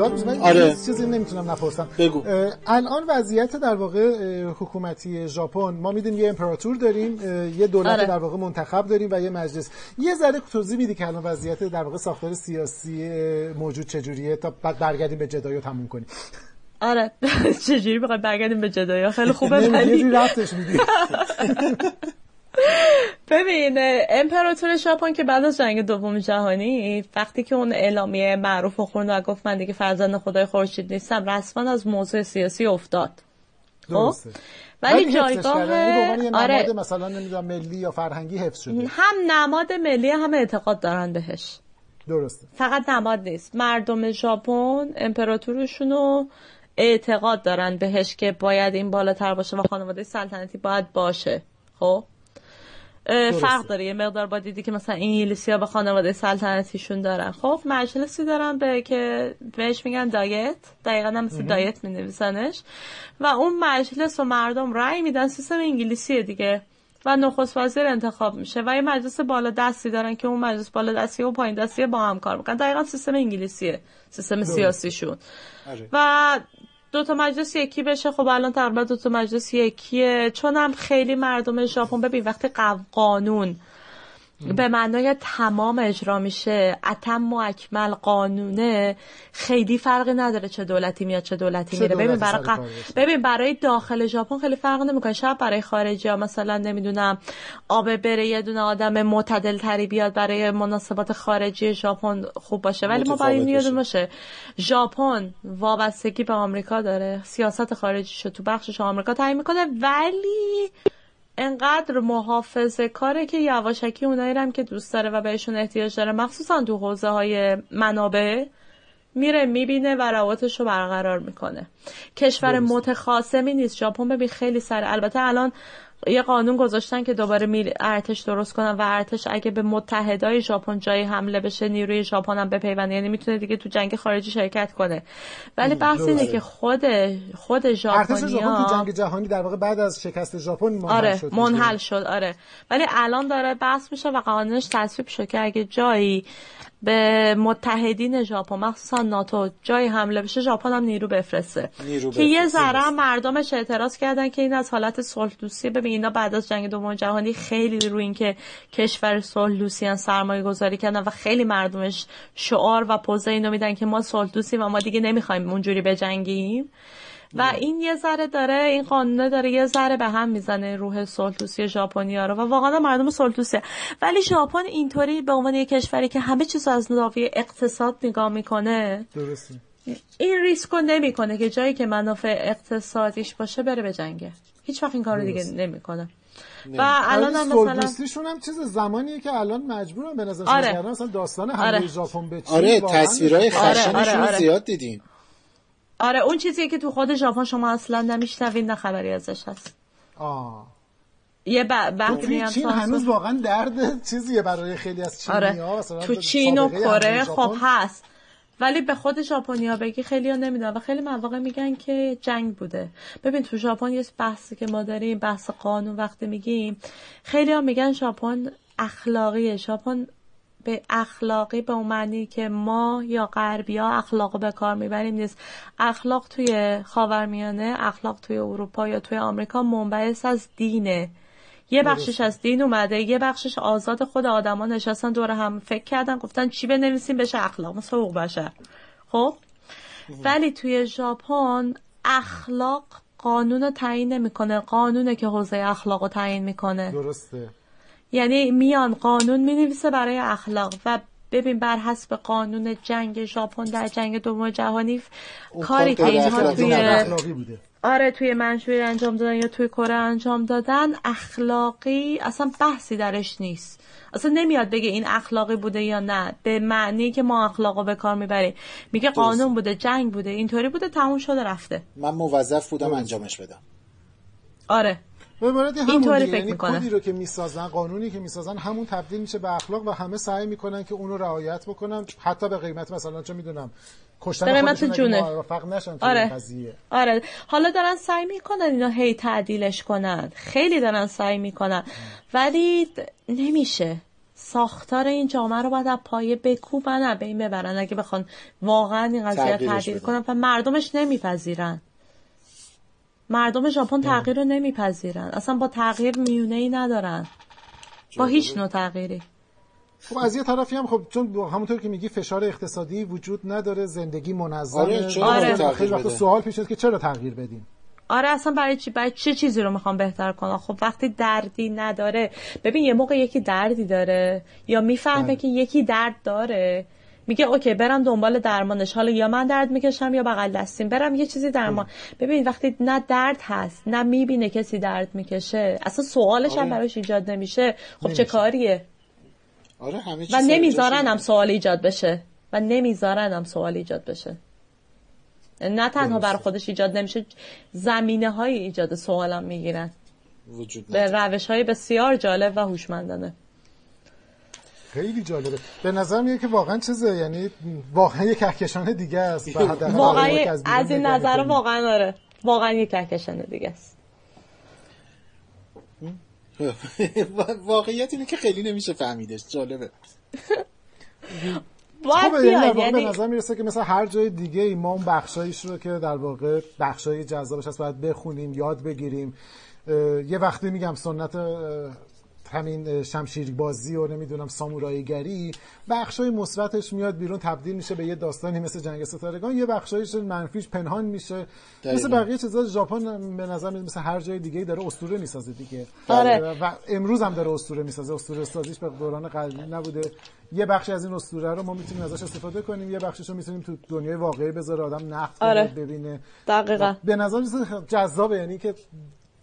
من آره. چیزی نمی‌تونم نپرسم. بگو. الان وضعیت در واقع حکومتی ژاپن ما می‌دونیم یه امپراتور داریم یه دولت آره. در واقع منتخب داریم و یه مجلس. یه ذره توضیح میدی که الان وضعیت در واقع ساختار سیاسی موجود چجوریه؟ تا بعد برگردیم به جدایو تموم کنیم. آره. چجوری بخوای برگردیم به جدایا خیلی خوبه ولی رفتش میدی ببین امپراتور ژاپن که بعد از جنگ دوم جهانی وقتی که اون اعلامیه معروف خوند و گفت من دیگه فرزند خدای خورشید نیستم رسما از موضوع سیاسی افتاد. خب؟ ولی جایگاه یعنی آره. مثلا نمی‌دونم ملی یا فرهنگی حفظ شده. هم نماد ملی هم اعتقاد دارن بهش. درسته. فقط نماد نیست. مردم ژاپن امپراتورشونو اعتقاد دارن بهش که باید این بالاتر باشه و خانواده سلطنتی باید باشه. خب؟ فرق داره. یه مقدار با دیدی که مثلا انگلیسی ها به خانواده سلطنتیشون دارن. خب مجلسی دارن به که بهش میگن دایت. دقیقا هم مثل دایت می نویسنش و اون مجلس و مردم رأی میدن. سیستم انگلیسیه دیگه. و نخست وزیر انتخاب میشه. و یه مجلس بالا دستی دارن که اون مجلس بالا دستی و پایین دستی با هم کار می‌کنن. دقیقا سیستم انگلیسیه. سیستم سیاسیشون. آره. و دو تا مجلس یکی بشه خب الان تقریبا دو تا مجلس یکیه. چون هم خیلی مردم ژاپن ببین وقتی قانون به معنای تمام اجرا میشه. اتم و اکمل قانونه خیلی فرقی نداره چه دولتی میاد چه دولتی میره. ببین برای ببین برای داخل ژاپن خیلی فرق نمی‌کنه. شاید برای خارجی ها مثلا نمی‌دونم آب بره یه دونه آدم معتدل تری بیاد برای مناسبات خارجی ژاپن خوب باشه. ولی ما باید یادمون باشه. ژاپن وابستگی به آمریکا داره. سیاست خارجی تو بخشش آمریکا تعیین می‌کنه. ولی انقدر محافظه کاره که یواشکی اونایی هم که دوست داره و بهشون احتیاج داره مخصوصا تو حوزه های منابع میره می‌بینه و روابطش رو برقرار می‌کنه. کشور متخاصمی نیست. ژاپن ببین خیلی سر البته الان یه قانون گذاشتن که دوباره می ارتش درست کنن و ارتش اگه به متحدای ژاپن جایی حمله بشه نیروی ژاپن هم بپیونده. یعنی می‌تونه دیگه تو جنگ خارجی شرکت کنه. ولی بحث اینه که خود خود ژاپنیا ارتش ژاپن تو جنگ جهانی در واقع بعد از شکست ژاپن منحل آره شد منحل شد آره. ولی الان داره بحث میشه و قانونش تصویب شد که اگه جایی به متحدین ژاپن مخصوصا ناتو جای حمله بشه ژاپن هم نیرو بفرسته. نیرو که یه. ذره مردمش اعتراض کردن که این از حالت صلح دوستی ببین اینا بعد از جنگ دوم جهانی خیلی روی اینکه کشور صلح دوستیان سرمایه گذاری کردن و خیلی مردمش شعار و پوزه اینو میدن که ما صلح دوستیم و ما دیگه نمی‌خوایم اونجوری بجنگیم. و این یه ذره داره این قانونه داره یه ذره به هم می‌زنه روح صلحدوستی ژاپنیا رو و واقعا مردم صلحدوسته ولی ژاپن اینطوری به عنوان یه کشوری که همه چیز از زاویه اقتصاد نگاه می‌کنه درسته. این ریسک رو نمی‌کنه که جایی که منافع اقتصادیش باشه بره به جنگه. هیچ وقت این کار دیگه نمی‌کنه. و الان هم مثلا هم چیز زمانیه که الان مجبورن به نظر آره. کردن مثلا داستان آره. ژاپن به آره آره، خشنشون آره، رو آره. زیاد دیدیم. آره اون چیزیه که تو خود ژاپن شما اصلا نمیشنوید نه خبری ازش هست. آه. یه ب- بحثی توی هم چین هنوز واقعا درد چیزیه برای خیلی از چینی آره. ها تو چین و کره خب هست. ولی به خود ژاپنیا بگی خیلی ها نمی‌دونن و خیلی مواقع میگن که جنگ بوده. ببین تو ژاپن یه بحثی که ما داریم بحث قانون وقتی میگیم خیلی ها میگن ژاپن اخلاقیه. ژاپن به اخلاقی به اون معنی که ما یا غربی ها اخلاق به کار می‌بریم نیست. اخلاق توی خاورمیانه اخلاق توی اروپا یا توی آمریکا منبعث از دینه. یه بخشش از دین اومده یه بخشش آزاد خود آدما نشستن دور هم فکر کردن گفتن چی بنویسیم بشه اخلاق مثل حقوق بشر. خب؟ ولی توی ژاپن اخلاق قانون رو تعیین نمی‌کنه قانونه که حوزه اخلاق رو تعیین می‌کنه. درسته. یعنی میان قانون می‌نویسه برای اخلاق و ببین بر حسب قانون جنگ ژاپن در جنگ دوم جهانی کاری که اینها توی آره توی منشوری انجام دادن یا توی کره انجام دادن اخلاقی اصلا بحثی درش نیست. اصلا نمیاد بگه این اخلاقی بوده یا نه به معنی که ما اخلاقو به کار می‌بریم. میگه قانون بوده جنگ بوده اینطوری بوده تموم شده رفته. من موظف بودم انجامش بدم. آره. به عبارت همون دیگه. یعنی. کدی رو که می‌سازن قانونی که می‌سازن همون تبدیل میشه به اخلاق و همه سعی می‌کنن که اون رو رعایت بکنن حتی به قیمت مثلا چه می‌دونم کشتن به قیمت جونه. موفق نشن آره. این قضیه آره حالا دارن سعی می‌کنن اینا هی تعدیلش کنن خیلی دارن سعی می‌کنن ولی نمیشه ساختار این جامعه رو باید از پایه بکوبن از بین ببرن اگه بخوان واقعا این قضیه تعدیل. کنن و مردمش نمیپذیرن مردم ژاپن تغییر رو نمیپذیرن. اصلا با تغییر میونه ای ندارن. با هیچ نوع تغییری. خب از یه طرفی هم خب چون با- همونطور که میگی فشار اقتصادی وجود نداره زندگی منظمه آره، چرا آره. خیلی بده؟ سوال پیش میاد که چرا تغییر بدیم؟ آره اصلا برای چی برای چه چیزی رو می‌خوام بهتر کنم؟ خب وقتی دردی نداره ببین یه موقع یکی دردی داره یا می‌فهمه که یکی درد داره میگه اوکی برم دنبال درمانش. حالا یا من درد می‌کشم یا بغل دستیم. برم یه چیزی درمان. ببین وقتی نه درد هست نه می‌بینه کسی درد می‌کشه اصلا سوالش هم آره. براش ایجاد نمیشه. خب چه. کاریه؟ آره همه و نمی‌ذارن. هم سوال ایجاد بشه. و نمی‌ذارن هم سوال ایجاد بشه. نه تنها برای خودش ایجاد نمیشه زمینه های ایجاد سوال هم می‌گیرن. وجود به. روش های بسیار جالب و هوشمندانه. خیلی جالبه. به نظر میاد که واقعا چیزه یعنی واقعا یک کهکشان دیگه است. واقعا بیرون از این نظر. واقعا آره. واقعا یک کهکشان دیگه است. واقعیت اینه که خیلی نمیشه فهمیدش. جالبه. خب یعنی به نظر می‌رسه که مثلا هر جای دیگه ای ما اون بخشایش رو که در واقع بخشای جذابش هست باید بخونیم یاد بگیریم. یه وقتی میگم سنت همین شمشیر بازی و نمی‌دونم ساموراییگری بخشای مثبتش میاد بیرون تبدیل میشه به یه داستانی مثل جنگ ستارگان یه بخشایش منفیش پنهان میشه. مثل بقیه چیزا ژاپن به نظر میاد مثل هر جای دیگه داره اسطوره می‌سازه دیگه آره. و امروز هم داره اسطوره می‌سازه اسطوره سازیش به دوران قدیم نبوده یه بخشی از این اسطوره رو ما می‌تونیم ازش استفاده کنیم یه بخشش رو می‌تونیم تو دنیای واقعی بذاره آدم نقد آره. ببینه دقیقا به نظر جذابه یعنی که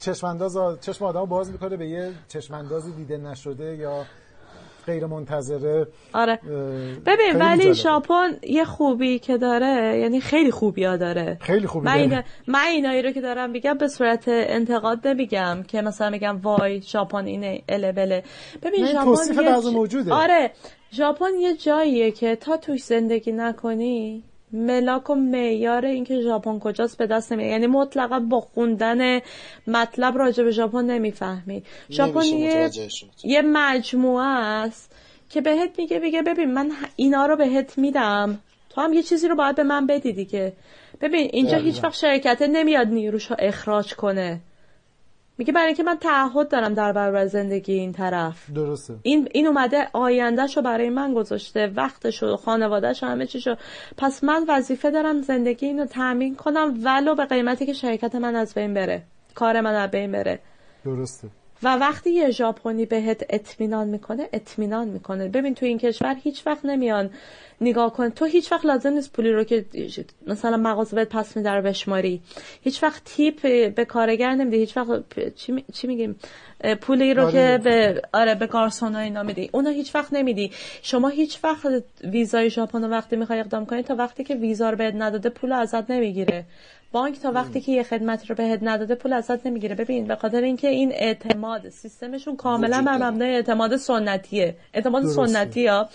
چشم انداز چشم آدمو باز می‌کنه به یه چشم اندازی دیده نشده یا غیر منتظره آره ببین ولی. ژاپن یه خوبی که داره یعنی خیلی خوبی ها داره خیلی خوبی من. اینا... من اینایی رو که دارم میگم به صورت انتقاد نمیگم که مثلا میگم وای ژاپن اینه البله ببین نه، این ژاپن یه موجوده. آره ژاپن یه جاییه که تا توش زندگی نکنی ملاک و معیار اینکه ژاپن کجاست به دست نمیاد. یعنی مطلقا با خوندن مطلب راجع به ژاپن نمی‌فهمی ژاپن یه. یه مجموعه است که بهت میگه میگه ببین من اینا رو بهت میدم. تو هم یه چیزی رو باید به من بدی دیگه. ببین اینجا هیچ وقت شرکت نمیاد نیروش رو اخراج کنه. میگه برای اینکه من تعهد دارم در برابر زندگی این طرف. درسته. این این اومده آیندهشو برای من گذاشته وقتشو خانوادهشو همه چیشو. پس من وظیفه دارم زندگی اینو تامین کنم ولو به قیمتی که شرکت من از بین بره کار من از بین بره. درسته. و وقتی یه ژاپنی بهت اطمینان می‌کنه اطمینان می‌کنه. ببین تو این کشور هیچ وقت نمیان نگاه کن. تو هیچ وقت لازم نیست پولی رو که مثلا مغازه بهت پس میده رو بشماری. هیچ وقت تیپ به کارگر نمیدی. هیچ وقت چی, می- چی میگیم؟ پولی رو. که به آره به گارسون اینا میدی. اونو هیچ وقت نمیدی. شما هیچ وقت ویزای ژاپن وقتی می‌خوای اقدام کنی تا وقتی که ویزا رو بهت نداده پول ازت نمی‌گیره. بانک تا وقتی که یه خدمت رو بهت نداده پول ازت نمی‌گیره. ببین به خاطر اینکه این اعتماد سیستمشون کاملا بر. مبنای اعتماد سنتیه. اعتماد درسته. سنتی ها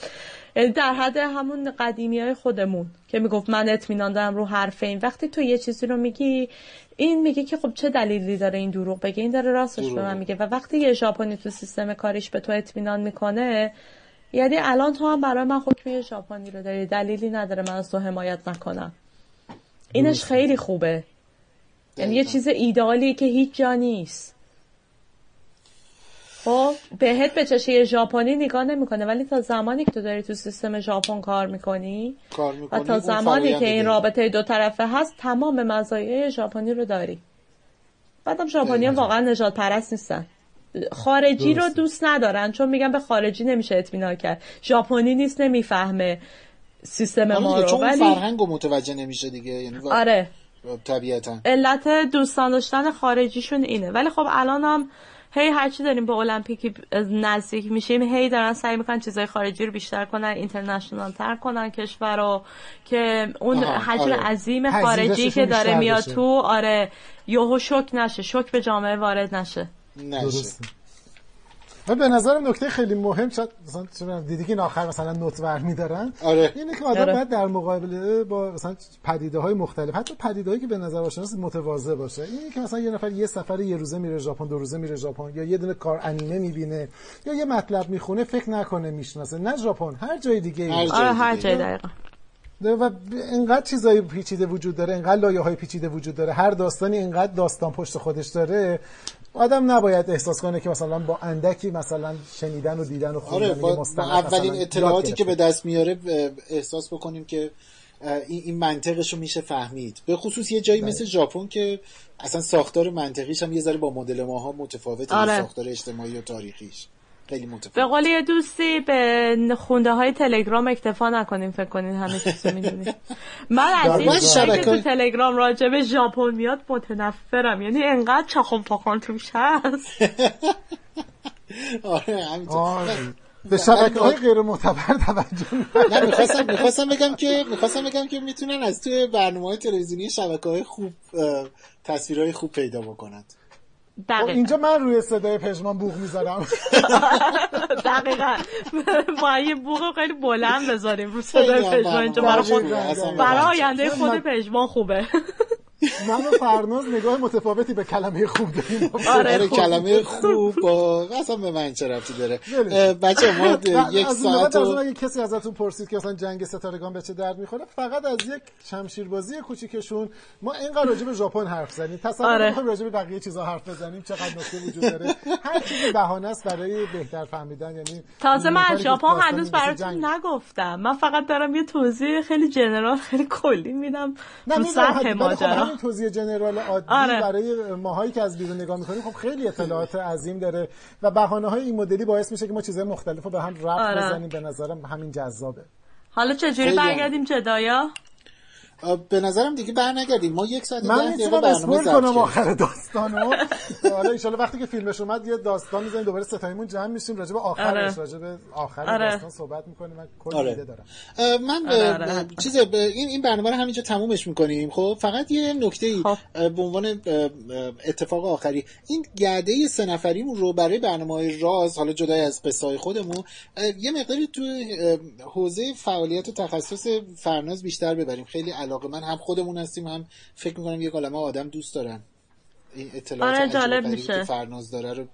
یعنی در حد همون قدیمی های خودمون که می‌گفت من اطمینان دارم رو حرف این. وقتی تو یه چیزی رو میگی این میگه که خب چه دلیلی داره این دروغ بگه؟ این داره راستش به. من میگه. و وقتی یه ژاپنی تو سیستم کاریش به تو اطمینان می‌کنه یعنی الان تو هم برای من حکم یه ژاپنی رو داری. دلیلی نداره من از تو حمایت نکنم. اینش خیلی خوبه. یعنی یه. چیز ایدئالیه که هیچ جا نیست. خب بهت به چشه ژاپنی نگاه نمی‌کنه ولی تا زمانی که تو داری تو سیستم ژاپن کار می‌کنی کار و می‌کنی، تا اون زمانی که این. رابطه دو طرفه هست تمام مزایای ژاپنی رو داری. بعدم ژاپنی. واقعا نجات پرست نیستن. خارجی رو درسته. دوست ندارن چون میگن به خارجی نمیشه اطمینان کرد. ژاپنی نیست نمی‌فهمه سیستم آره ما رو. چون ولی فرهنگ رو متوجه نمیشه دیگه یعنی آره. طبیعتا. علت دوستان داشتن خارجیشون اینه. ولی خب الان هم هی هرچی داریم به المپیک نزدیک میشیم هی دارن سعی می‌کنن چیزای خارجی رو بیشتر کنن اینترنشنال تر کنن کشور رو که اون حجم آره. عظیم خارجی که داره میاد. تو آره یهو شک نشه شک به جامعه وارد نشه نشه درسته و به نظرم نکته خیلی مهم شد مثلا دیدی که آخر مثلا نوت ورمی دارن آره. اینه که آدم آره. باید در مقابله با مثلا پدیده های مختلف حتی پدیده هایی که به نظر آشناس متواضع باشه اینه که مثلا یه نفر یه سفر یه روزه میره ژاپن دو روزه میره ژاپن یا یه دونه کار انیمه می‌بینه یا یه مطلب می‌خونه فکر نکنه می‌شناسه نه ژاپن هر جای دیگه هر ای. آره هر. جای دقیقا و انقدر چیزای پیچیده وجود داره انقدر لایه های پیچیده وجود داره هر داستانی انقدر داستان پشت خودش داره آدم نباید احساس کنه که مثلا با اندکی مثلا شنیدن و دیدن و خوندن آره اولین اطلاعاتی که به. دست میاره احساس بکنیم که این, این منطقش رو میشه فهمید به خصوص یه جایی مثل ژاپن که اصلا ساختار منطقیش هم یه ذره با مدل ماها متفاوته آره. ساختار اجتماعی و تاریخیش خیلی به متفاوته قول یه دوستی به خونده های تلگرام اکتفا نکنیم فکر کنین همه چیز رو می‌دونیم من از این شبکه- تو تلگرام راجع به ژاپن میاد متنفرم. یعنی انقدر چخم پاخان توش هست. آره همینطور. آره. به شبکه های غیر معتبر توجه نه می‌خواستم می‌خواستم بگم که می‌خواستم بگم که می‌تونن از توی برنامه های تلویزیونی شبکه های خوب تصویرهای خوب پیدا بکنند. دقیقا اینجا من روی صدای پژمان بوق می‌ذارم دقیقا. ما یه بوق خیلی بلند بذاریم رو صدای پژمان. اینجا برای واقعا. آینده خود پژمان خوبه. من و فرناز نگاه متفاوتی به کلمه خوب داریم آره، آره خوب. کلمه خوب با اصلا به من چه ربطی داره ولش. بچه ما از- یک ساعت و اگه کسی ازتون پرسید که مثلا جنگ ستارگان به چه درد می‌خوره فقط از یک شمشیربازی کوچیکشون ما اینقدر راجع به ژاپن حرف زدیم تصور آره. راجع به بقیه چیزا حرف بزنیم چقدر نکته وجود داره هر چیزی بهانه است برای بهتر فهمیدن یعنی تازه من ژاپن هنوز براتون. نگفتم من فقط دارم یه توضیح خیلی جنرال خیلی کلی میدم تو سطح خب ماجرا همین توضیح جنرال عادی آره. برای ماهایی که از بیرون نگاه می‌کنیم خب خیلی اطلاعات عظیم داره و بهانه های این مدلی باعث میشه که ما چیزهای مختلف رو به هم ربط آره. بزنیم به نظرم همین جذابه حالا چجوری. برگردیم جدایا به نظرم دیگه بر نگردیم ما یک ساعت من می‌تونم اسپول کنم آخر داستانو حالا ان وقتی که فیلمش اومد یه داستان می‌زنیم دوباره ستایمون جمع میشیم راجع به آخرش آره. راجع به آخر آره. داستان صحبت می‌کنیم من کلی آره. ایده دارم من آره. آره. چیز این این برنامه رو همینجا تمومش می‌کنیم خب فقط یه نکته ای خب. به عنوان اتفاق آخری این گرده سه نفریمون رو برای برنامه راز حالا جدای از قصه خودمون یه مقداری تو حوزه فعالیت و تخصص فرناز بیشتر ببریم خیلی علاقه. من هم خودمون هستیم هم فکر می‌کنم یه عالمه آدم دوست دارن. این اطلاعات آره جالب میشه. فرناز داره رو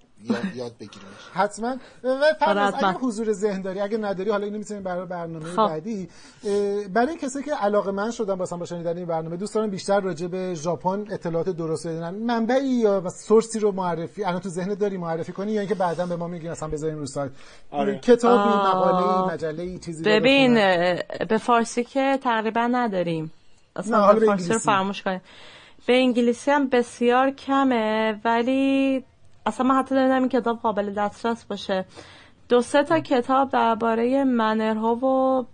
یاد بگیریمش حتما. و فرناز اگه حضور ذهن داری اگه نداری حالا اینو می‌تونیم برای برنامه خب. بعدی. برای کسی که علاقه من شدن واسه با شنیدن این برنامه دوست دارم بیشتر راجع به ژاپن اطلاعات درست بدونن منبعی یا سورسی رو معرفی الان تو ذهنت داری معرفی کنی یا اینکه بعدا به ما میگی مثلا بذاریم رو سایت. آره. کتابی مقاله مجله چیزی ببین به فارسی که تقریبا نداریم. اصلا فارسی رو فراموش کنیم. به انگلیسی هم بسیار کمه ولی اصلا من حتی نمی‌دونم این کتاب قابل دسترس باشه. دو سه تا کتاب درباره منرها و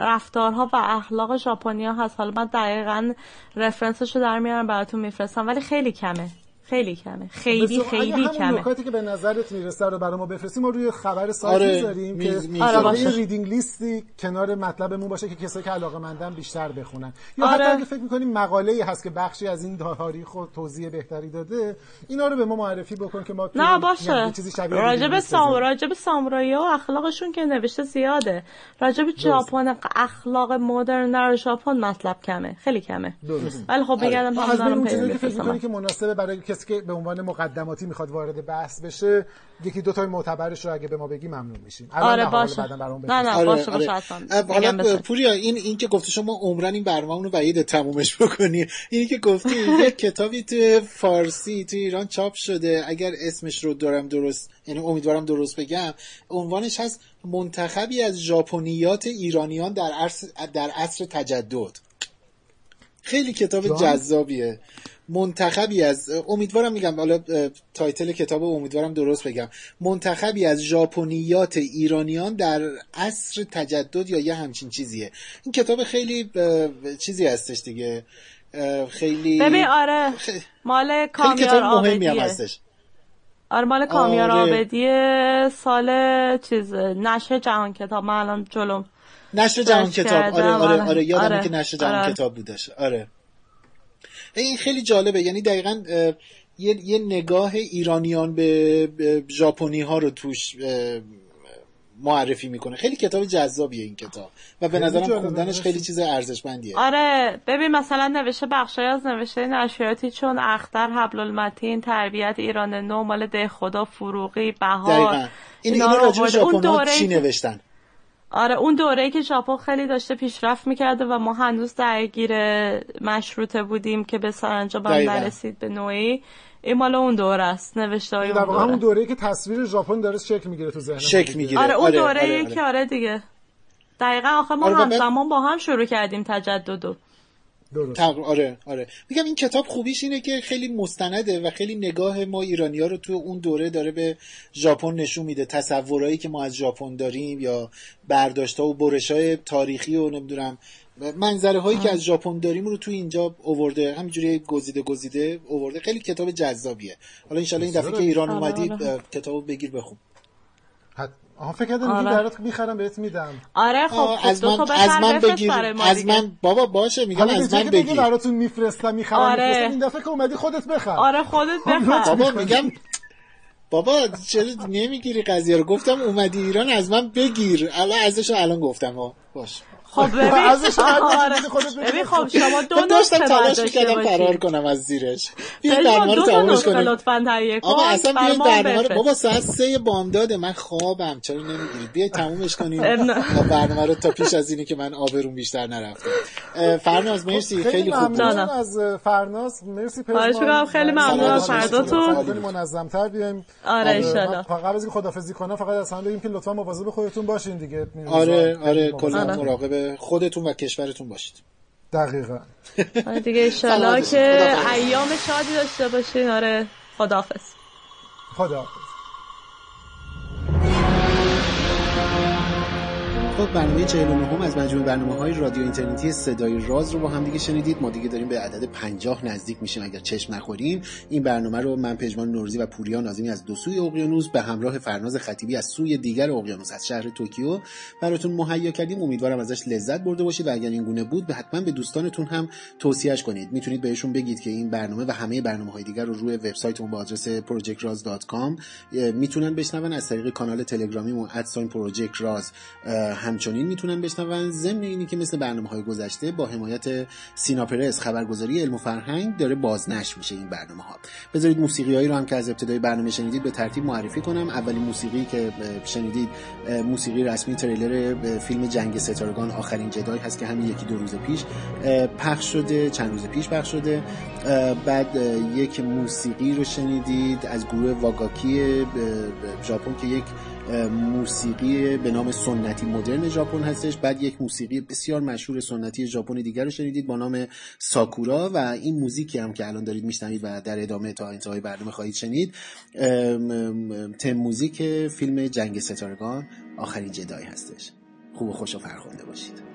رفتارها و اخلاق ژاپنیا هست. حالا من دقیقا رفرنسش رو در میارم براتون میفرستم ولی خیلی کمه. خیلی کمه. خیلی خیلی کمه. نکاتی که به نظرت می‌رسه رو برای ما بفرستیم ما روی خبر سایت آره می‌ذاریم که آره باشه. ریدینگ لیستی کنار مطلبمون باشه که کسایی که علاقه مندن بیشتر بخونن. یا آره. حتی اگه فکر می‌کنیم مقاله ای هست که بخشی از این تاریخ و توضیح بهتری داده اینا رو به ما معرفی بکن که ما نه باشه. راجب سام راجب سامورایی و اخلاقشون که نوشته زیاده. راجب ژاپن اخلاق مدرن در ژاپن مطلب کمه. خیلی کمه. ولی خب بگم آره. چیزی فکر می‌کنی که مناسبه برای کسی که به عنوان مقدماتی می‌خواد وارد بحث بشه یکی دو تای معتبرش رو اگه به ما بگی ممنون میشیم. آره باشه. نه نه آره، باشه باشه آره. حالا پوریا این این که گفته شما عمرن این برنامه رو وعید تمومش بکنی. اینی که گفتی یک کتابی تو فارسی تو ایران چاپ شده. اگر اسمش رو دارم درست یعنی امیدوارم درست بگم عنوانش هست منتخبی از ژاپنیات ایرانیان در عصر در عصر تجدد. خیلی کتاب جذابیه. منتخبی از امیدوارم میگم حالا تایتل کتاب امیدوارم درست بگم. منتخبی از ژاپنیات ایرانیان در عصر تجدد یا یه همچین چیزیه. این کتاب خیلی چیزی هستش دیگه. خیلی ببین آره مال کامیار مهمی هم هستش. آره مال کامیار آره. آبدی سال چیز نشر جهان کتاب. من الان جلوم نشر جهان کتاب. آره آره آره یادم آره. که نشر جهان آره. کتاب بودش آره. این خیلی جالبه. یعنی دقیقا یه،, یه نگاه ایرانیان به ژاپنی ها رو توش معرفی می‌کنه. خیلی کتاب جذابیه این کتاب. و به نظرم خوندنش خیلی چیز ارزشمندیه. آره ببین مثلا نوشته بخشای از نوشته نشریاتی چون اختر حبل المتین تربیت ایران نو مال ده خدا فروغی بهار. این اینا راجع چی نوشتن؟ آره اون دوره که ژاپن خیلی داشته پیشرفت می‌کرده و ما هنوز درگیر مشروطه بودیم که به سرانجام نرسید به نوعی این مال اون دوره است نوشته های اون دوره. همون دوره که تصویر ژاپن داره شکل می‌گیره تو ذهن شکل می‌گیره. آره اون آره، دوره آره, آره. که آره. دیگه. دقیقا آخه ما آره همزمان با هم شروع کردیم تجددو درست. آره آره. میگم این کتاب خوبیش اینه که خیلی مستنده و خیلی نگاه ما ایرانی ها رو تو اون دوره داره به ژاپن نشون میده. تصورایی که ما از ژاپن داریم یا برداشت ها و برش های تاریخی و نمی‌دونم. منظره هایی که از ژاپن داریم رو تو اینجا اوورده همینجوری گزیده گزیده اوورده خیلی کتاب جذابیه. حالا انشالله این دفعه که ایران اومدی کتابو بگیر بخون. آها فکر کردم آره. برات می‌خرم بهت میدم. آره خب از من از من بگیر از من بابا باشه میگم از من بگیر. براتون میفرستم می‌خرم آره. میفرستم این دفعه که اومدی خودت بخر. آره خودت بخر. بابا میگم بابا چرا نمی‌گیری قضیه رو؟ گفتم اومدی ایران از من بگیر. الان ازش الان گفتم باش. خب ببین آره. ببین خب شما دو داشتم تلاش می‌کردم فرار کنم از زیرش. بیا برنامه رو تمامش کنیم لطفا تهیه کن. آقا اصلا بیا برنامه رو بابا ساعت سه بامداده من خوابم. چرا نمی‌گیری؟ بیا تمومش کنیم. برنامه رو تا پیش از اینی که من آبروم بیشتر نرفته فرناز مرسی. خب، خیلی خوب از فرناز. مرسی پیش خیلی ممنون از فرداتون منظم‌تر بیایم. آره ان فقط از خدافظی کنم. فقط از هم بگیم که لطفا مواظب خودتون باشین دیگه. آره آره کلا آره. مراقب خودتون و کشورتون باشید. دقیقا. آره دیگه ایشالا که ایام شادی داشته باشین. آره خداحافظ. خداحافظ. خب برنامه 49 هم از مجموع برنامه های رادیو اینترنتی صدای راز رو با هم دیگه شنیدید. ما دیگه داریم به عدد 50 نزدیک میشیم اگر چشم نخوریم. این برنامه رو من پژمان نورزی و پوریا نازمی از دو سوی اقیانوس به همراه فرناز خطیبی از سوی دیگر اقیانوس از شهر توکیو براتون مهیا کردیم. امیدوارم ازش لذت برده باشید و اگر این گونه بود به حتما به دوستانتون هم توصیهش کنید. می‌تونید بهشون بگید که این برنامه و همه برنامه های دیگر رو روی وبسایتمون با آدرس projectraz.com می‌تونن بشنون از طریق کانال تلگرامیمون @projectraz همچنین می‌تونن بشنون ضمن اینی که مثل برنامه های گذشته با حمایت سینا پرس خبرگزاری علم و فرهنگ داره بازنشر میشه این برنامه ها بذارید موسیقی هایی رو هم که از ابتدای برنامه شنیدید به ترتیب معرفی کنم. اولین موسیقی که شنیدید موسیقی رسمی تریلر فیلم جنگ ستارگان آخرین جدای هست که همین یکی دو روز پیش پخش شده چند روز پیش پخش شده. بعد یک موسیقی رو شنیدید از گروه واگاکی ژاپن که یک موسیقی به نام سنتی مدرن ژاپن هستش. بعد یک موسیقی بسیار مشهور سنتی ژاپنی دیگر رو شنیدید با نام ساکورا و این موزیکی هم که الان دارید میشنوید و در ادامه تا انتهای برنامه خواهید شنید تم موزیک فیلم جنگ ستارگان آخرین جدای هستش. خوب و خوش و فرخنده باشید.